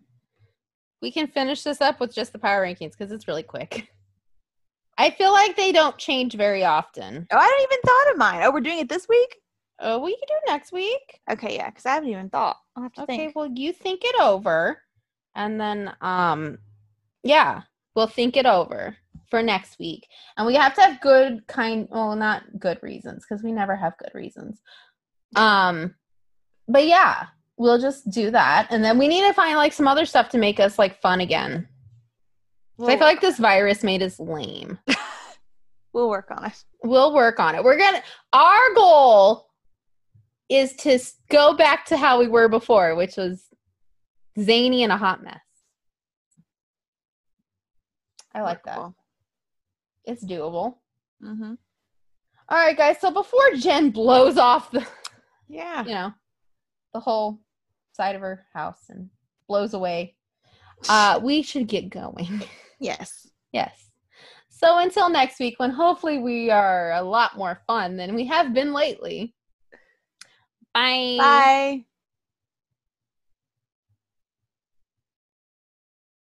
We can finish this up with just the power rankings because it's really quick. I feel like they don't change very often. Oh, I hadn't even thought of mine. Oh, we're doing it this week? Oh, we can do it next week. Okay, yeah, because I haven't even thought. I'll have to Okay, think. well, you think it over, and then um, yeah, we'll think it over for next week, and we have to have good kind. Well, not good reasons because we never have good reasons. Um, but yeah, we'll just do that, and then we need to find like some other stuff to make us like fun again. I We'll- feel like this virus made us lame. we'll work on it. We'll work on it. We're gonna. Our goal is to go back to how we were before, which was zany and a hot mess. I like that. It's doable. Mm-hmm. All right, guys. So before Jen blows off the, Yeah. you know, the whole side of her house and blows away, uh, we should get going. Yes. yes. So until next week, when hopefully we are a lot more fun than we have been lately. Bye. Bye.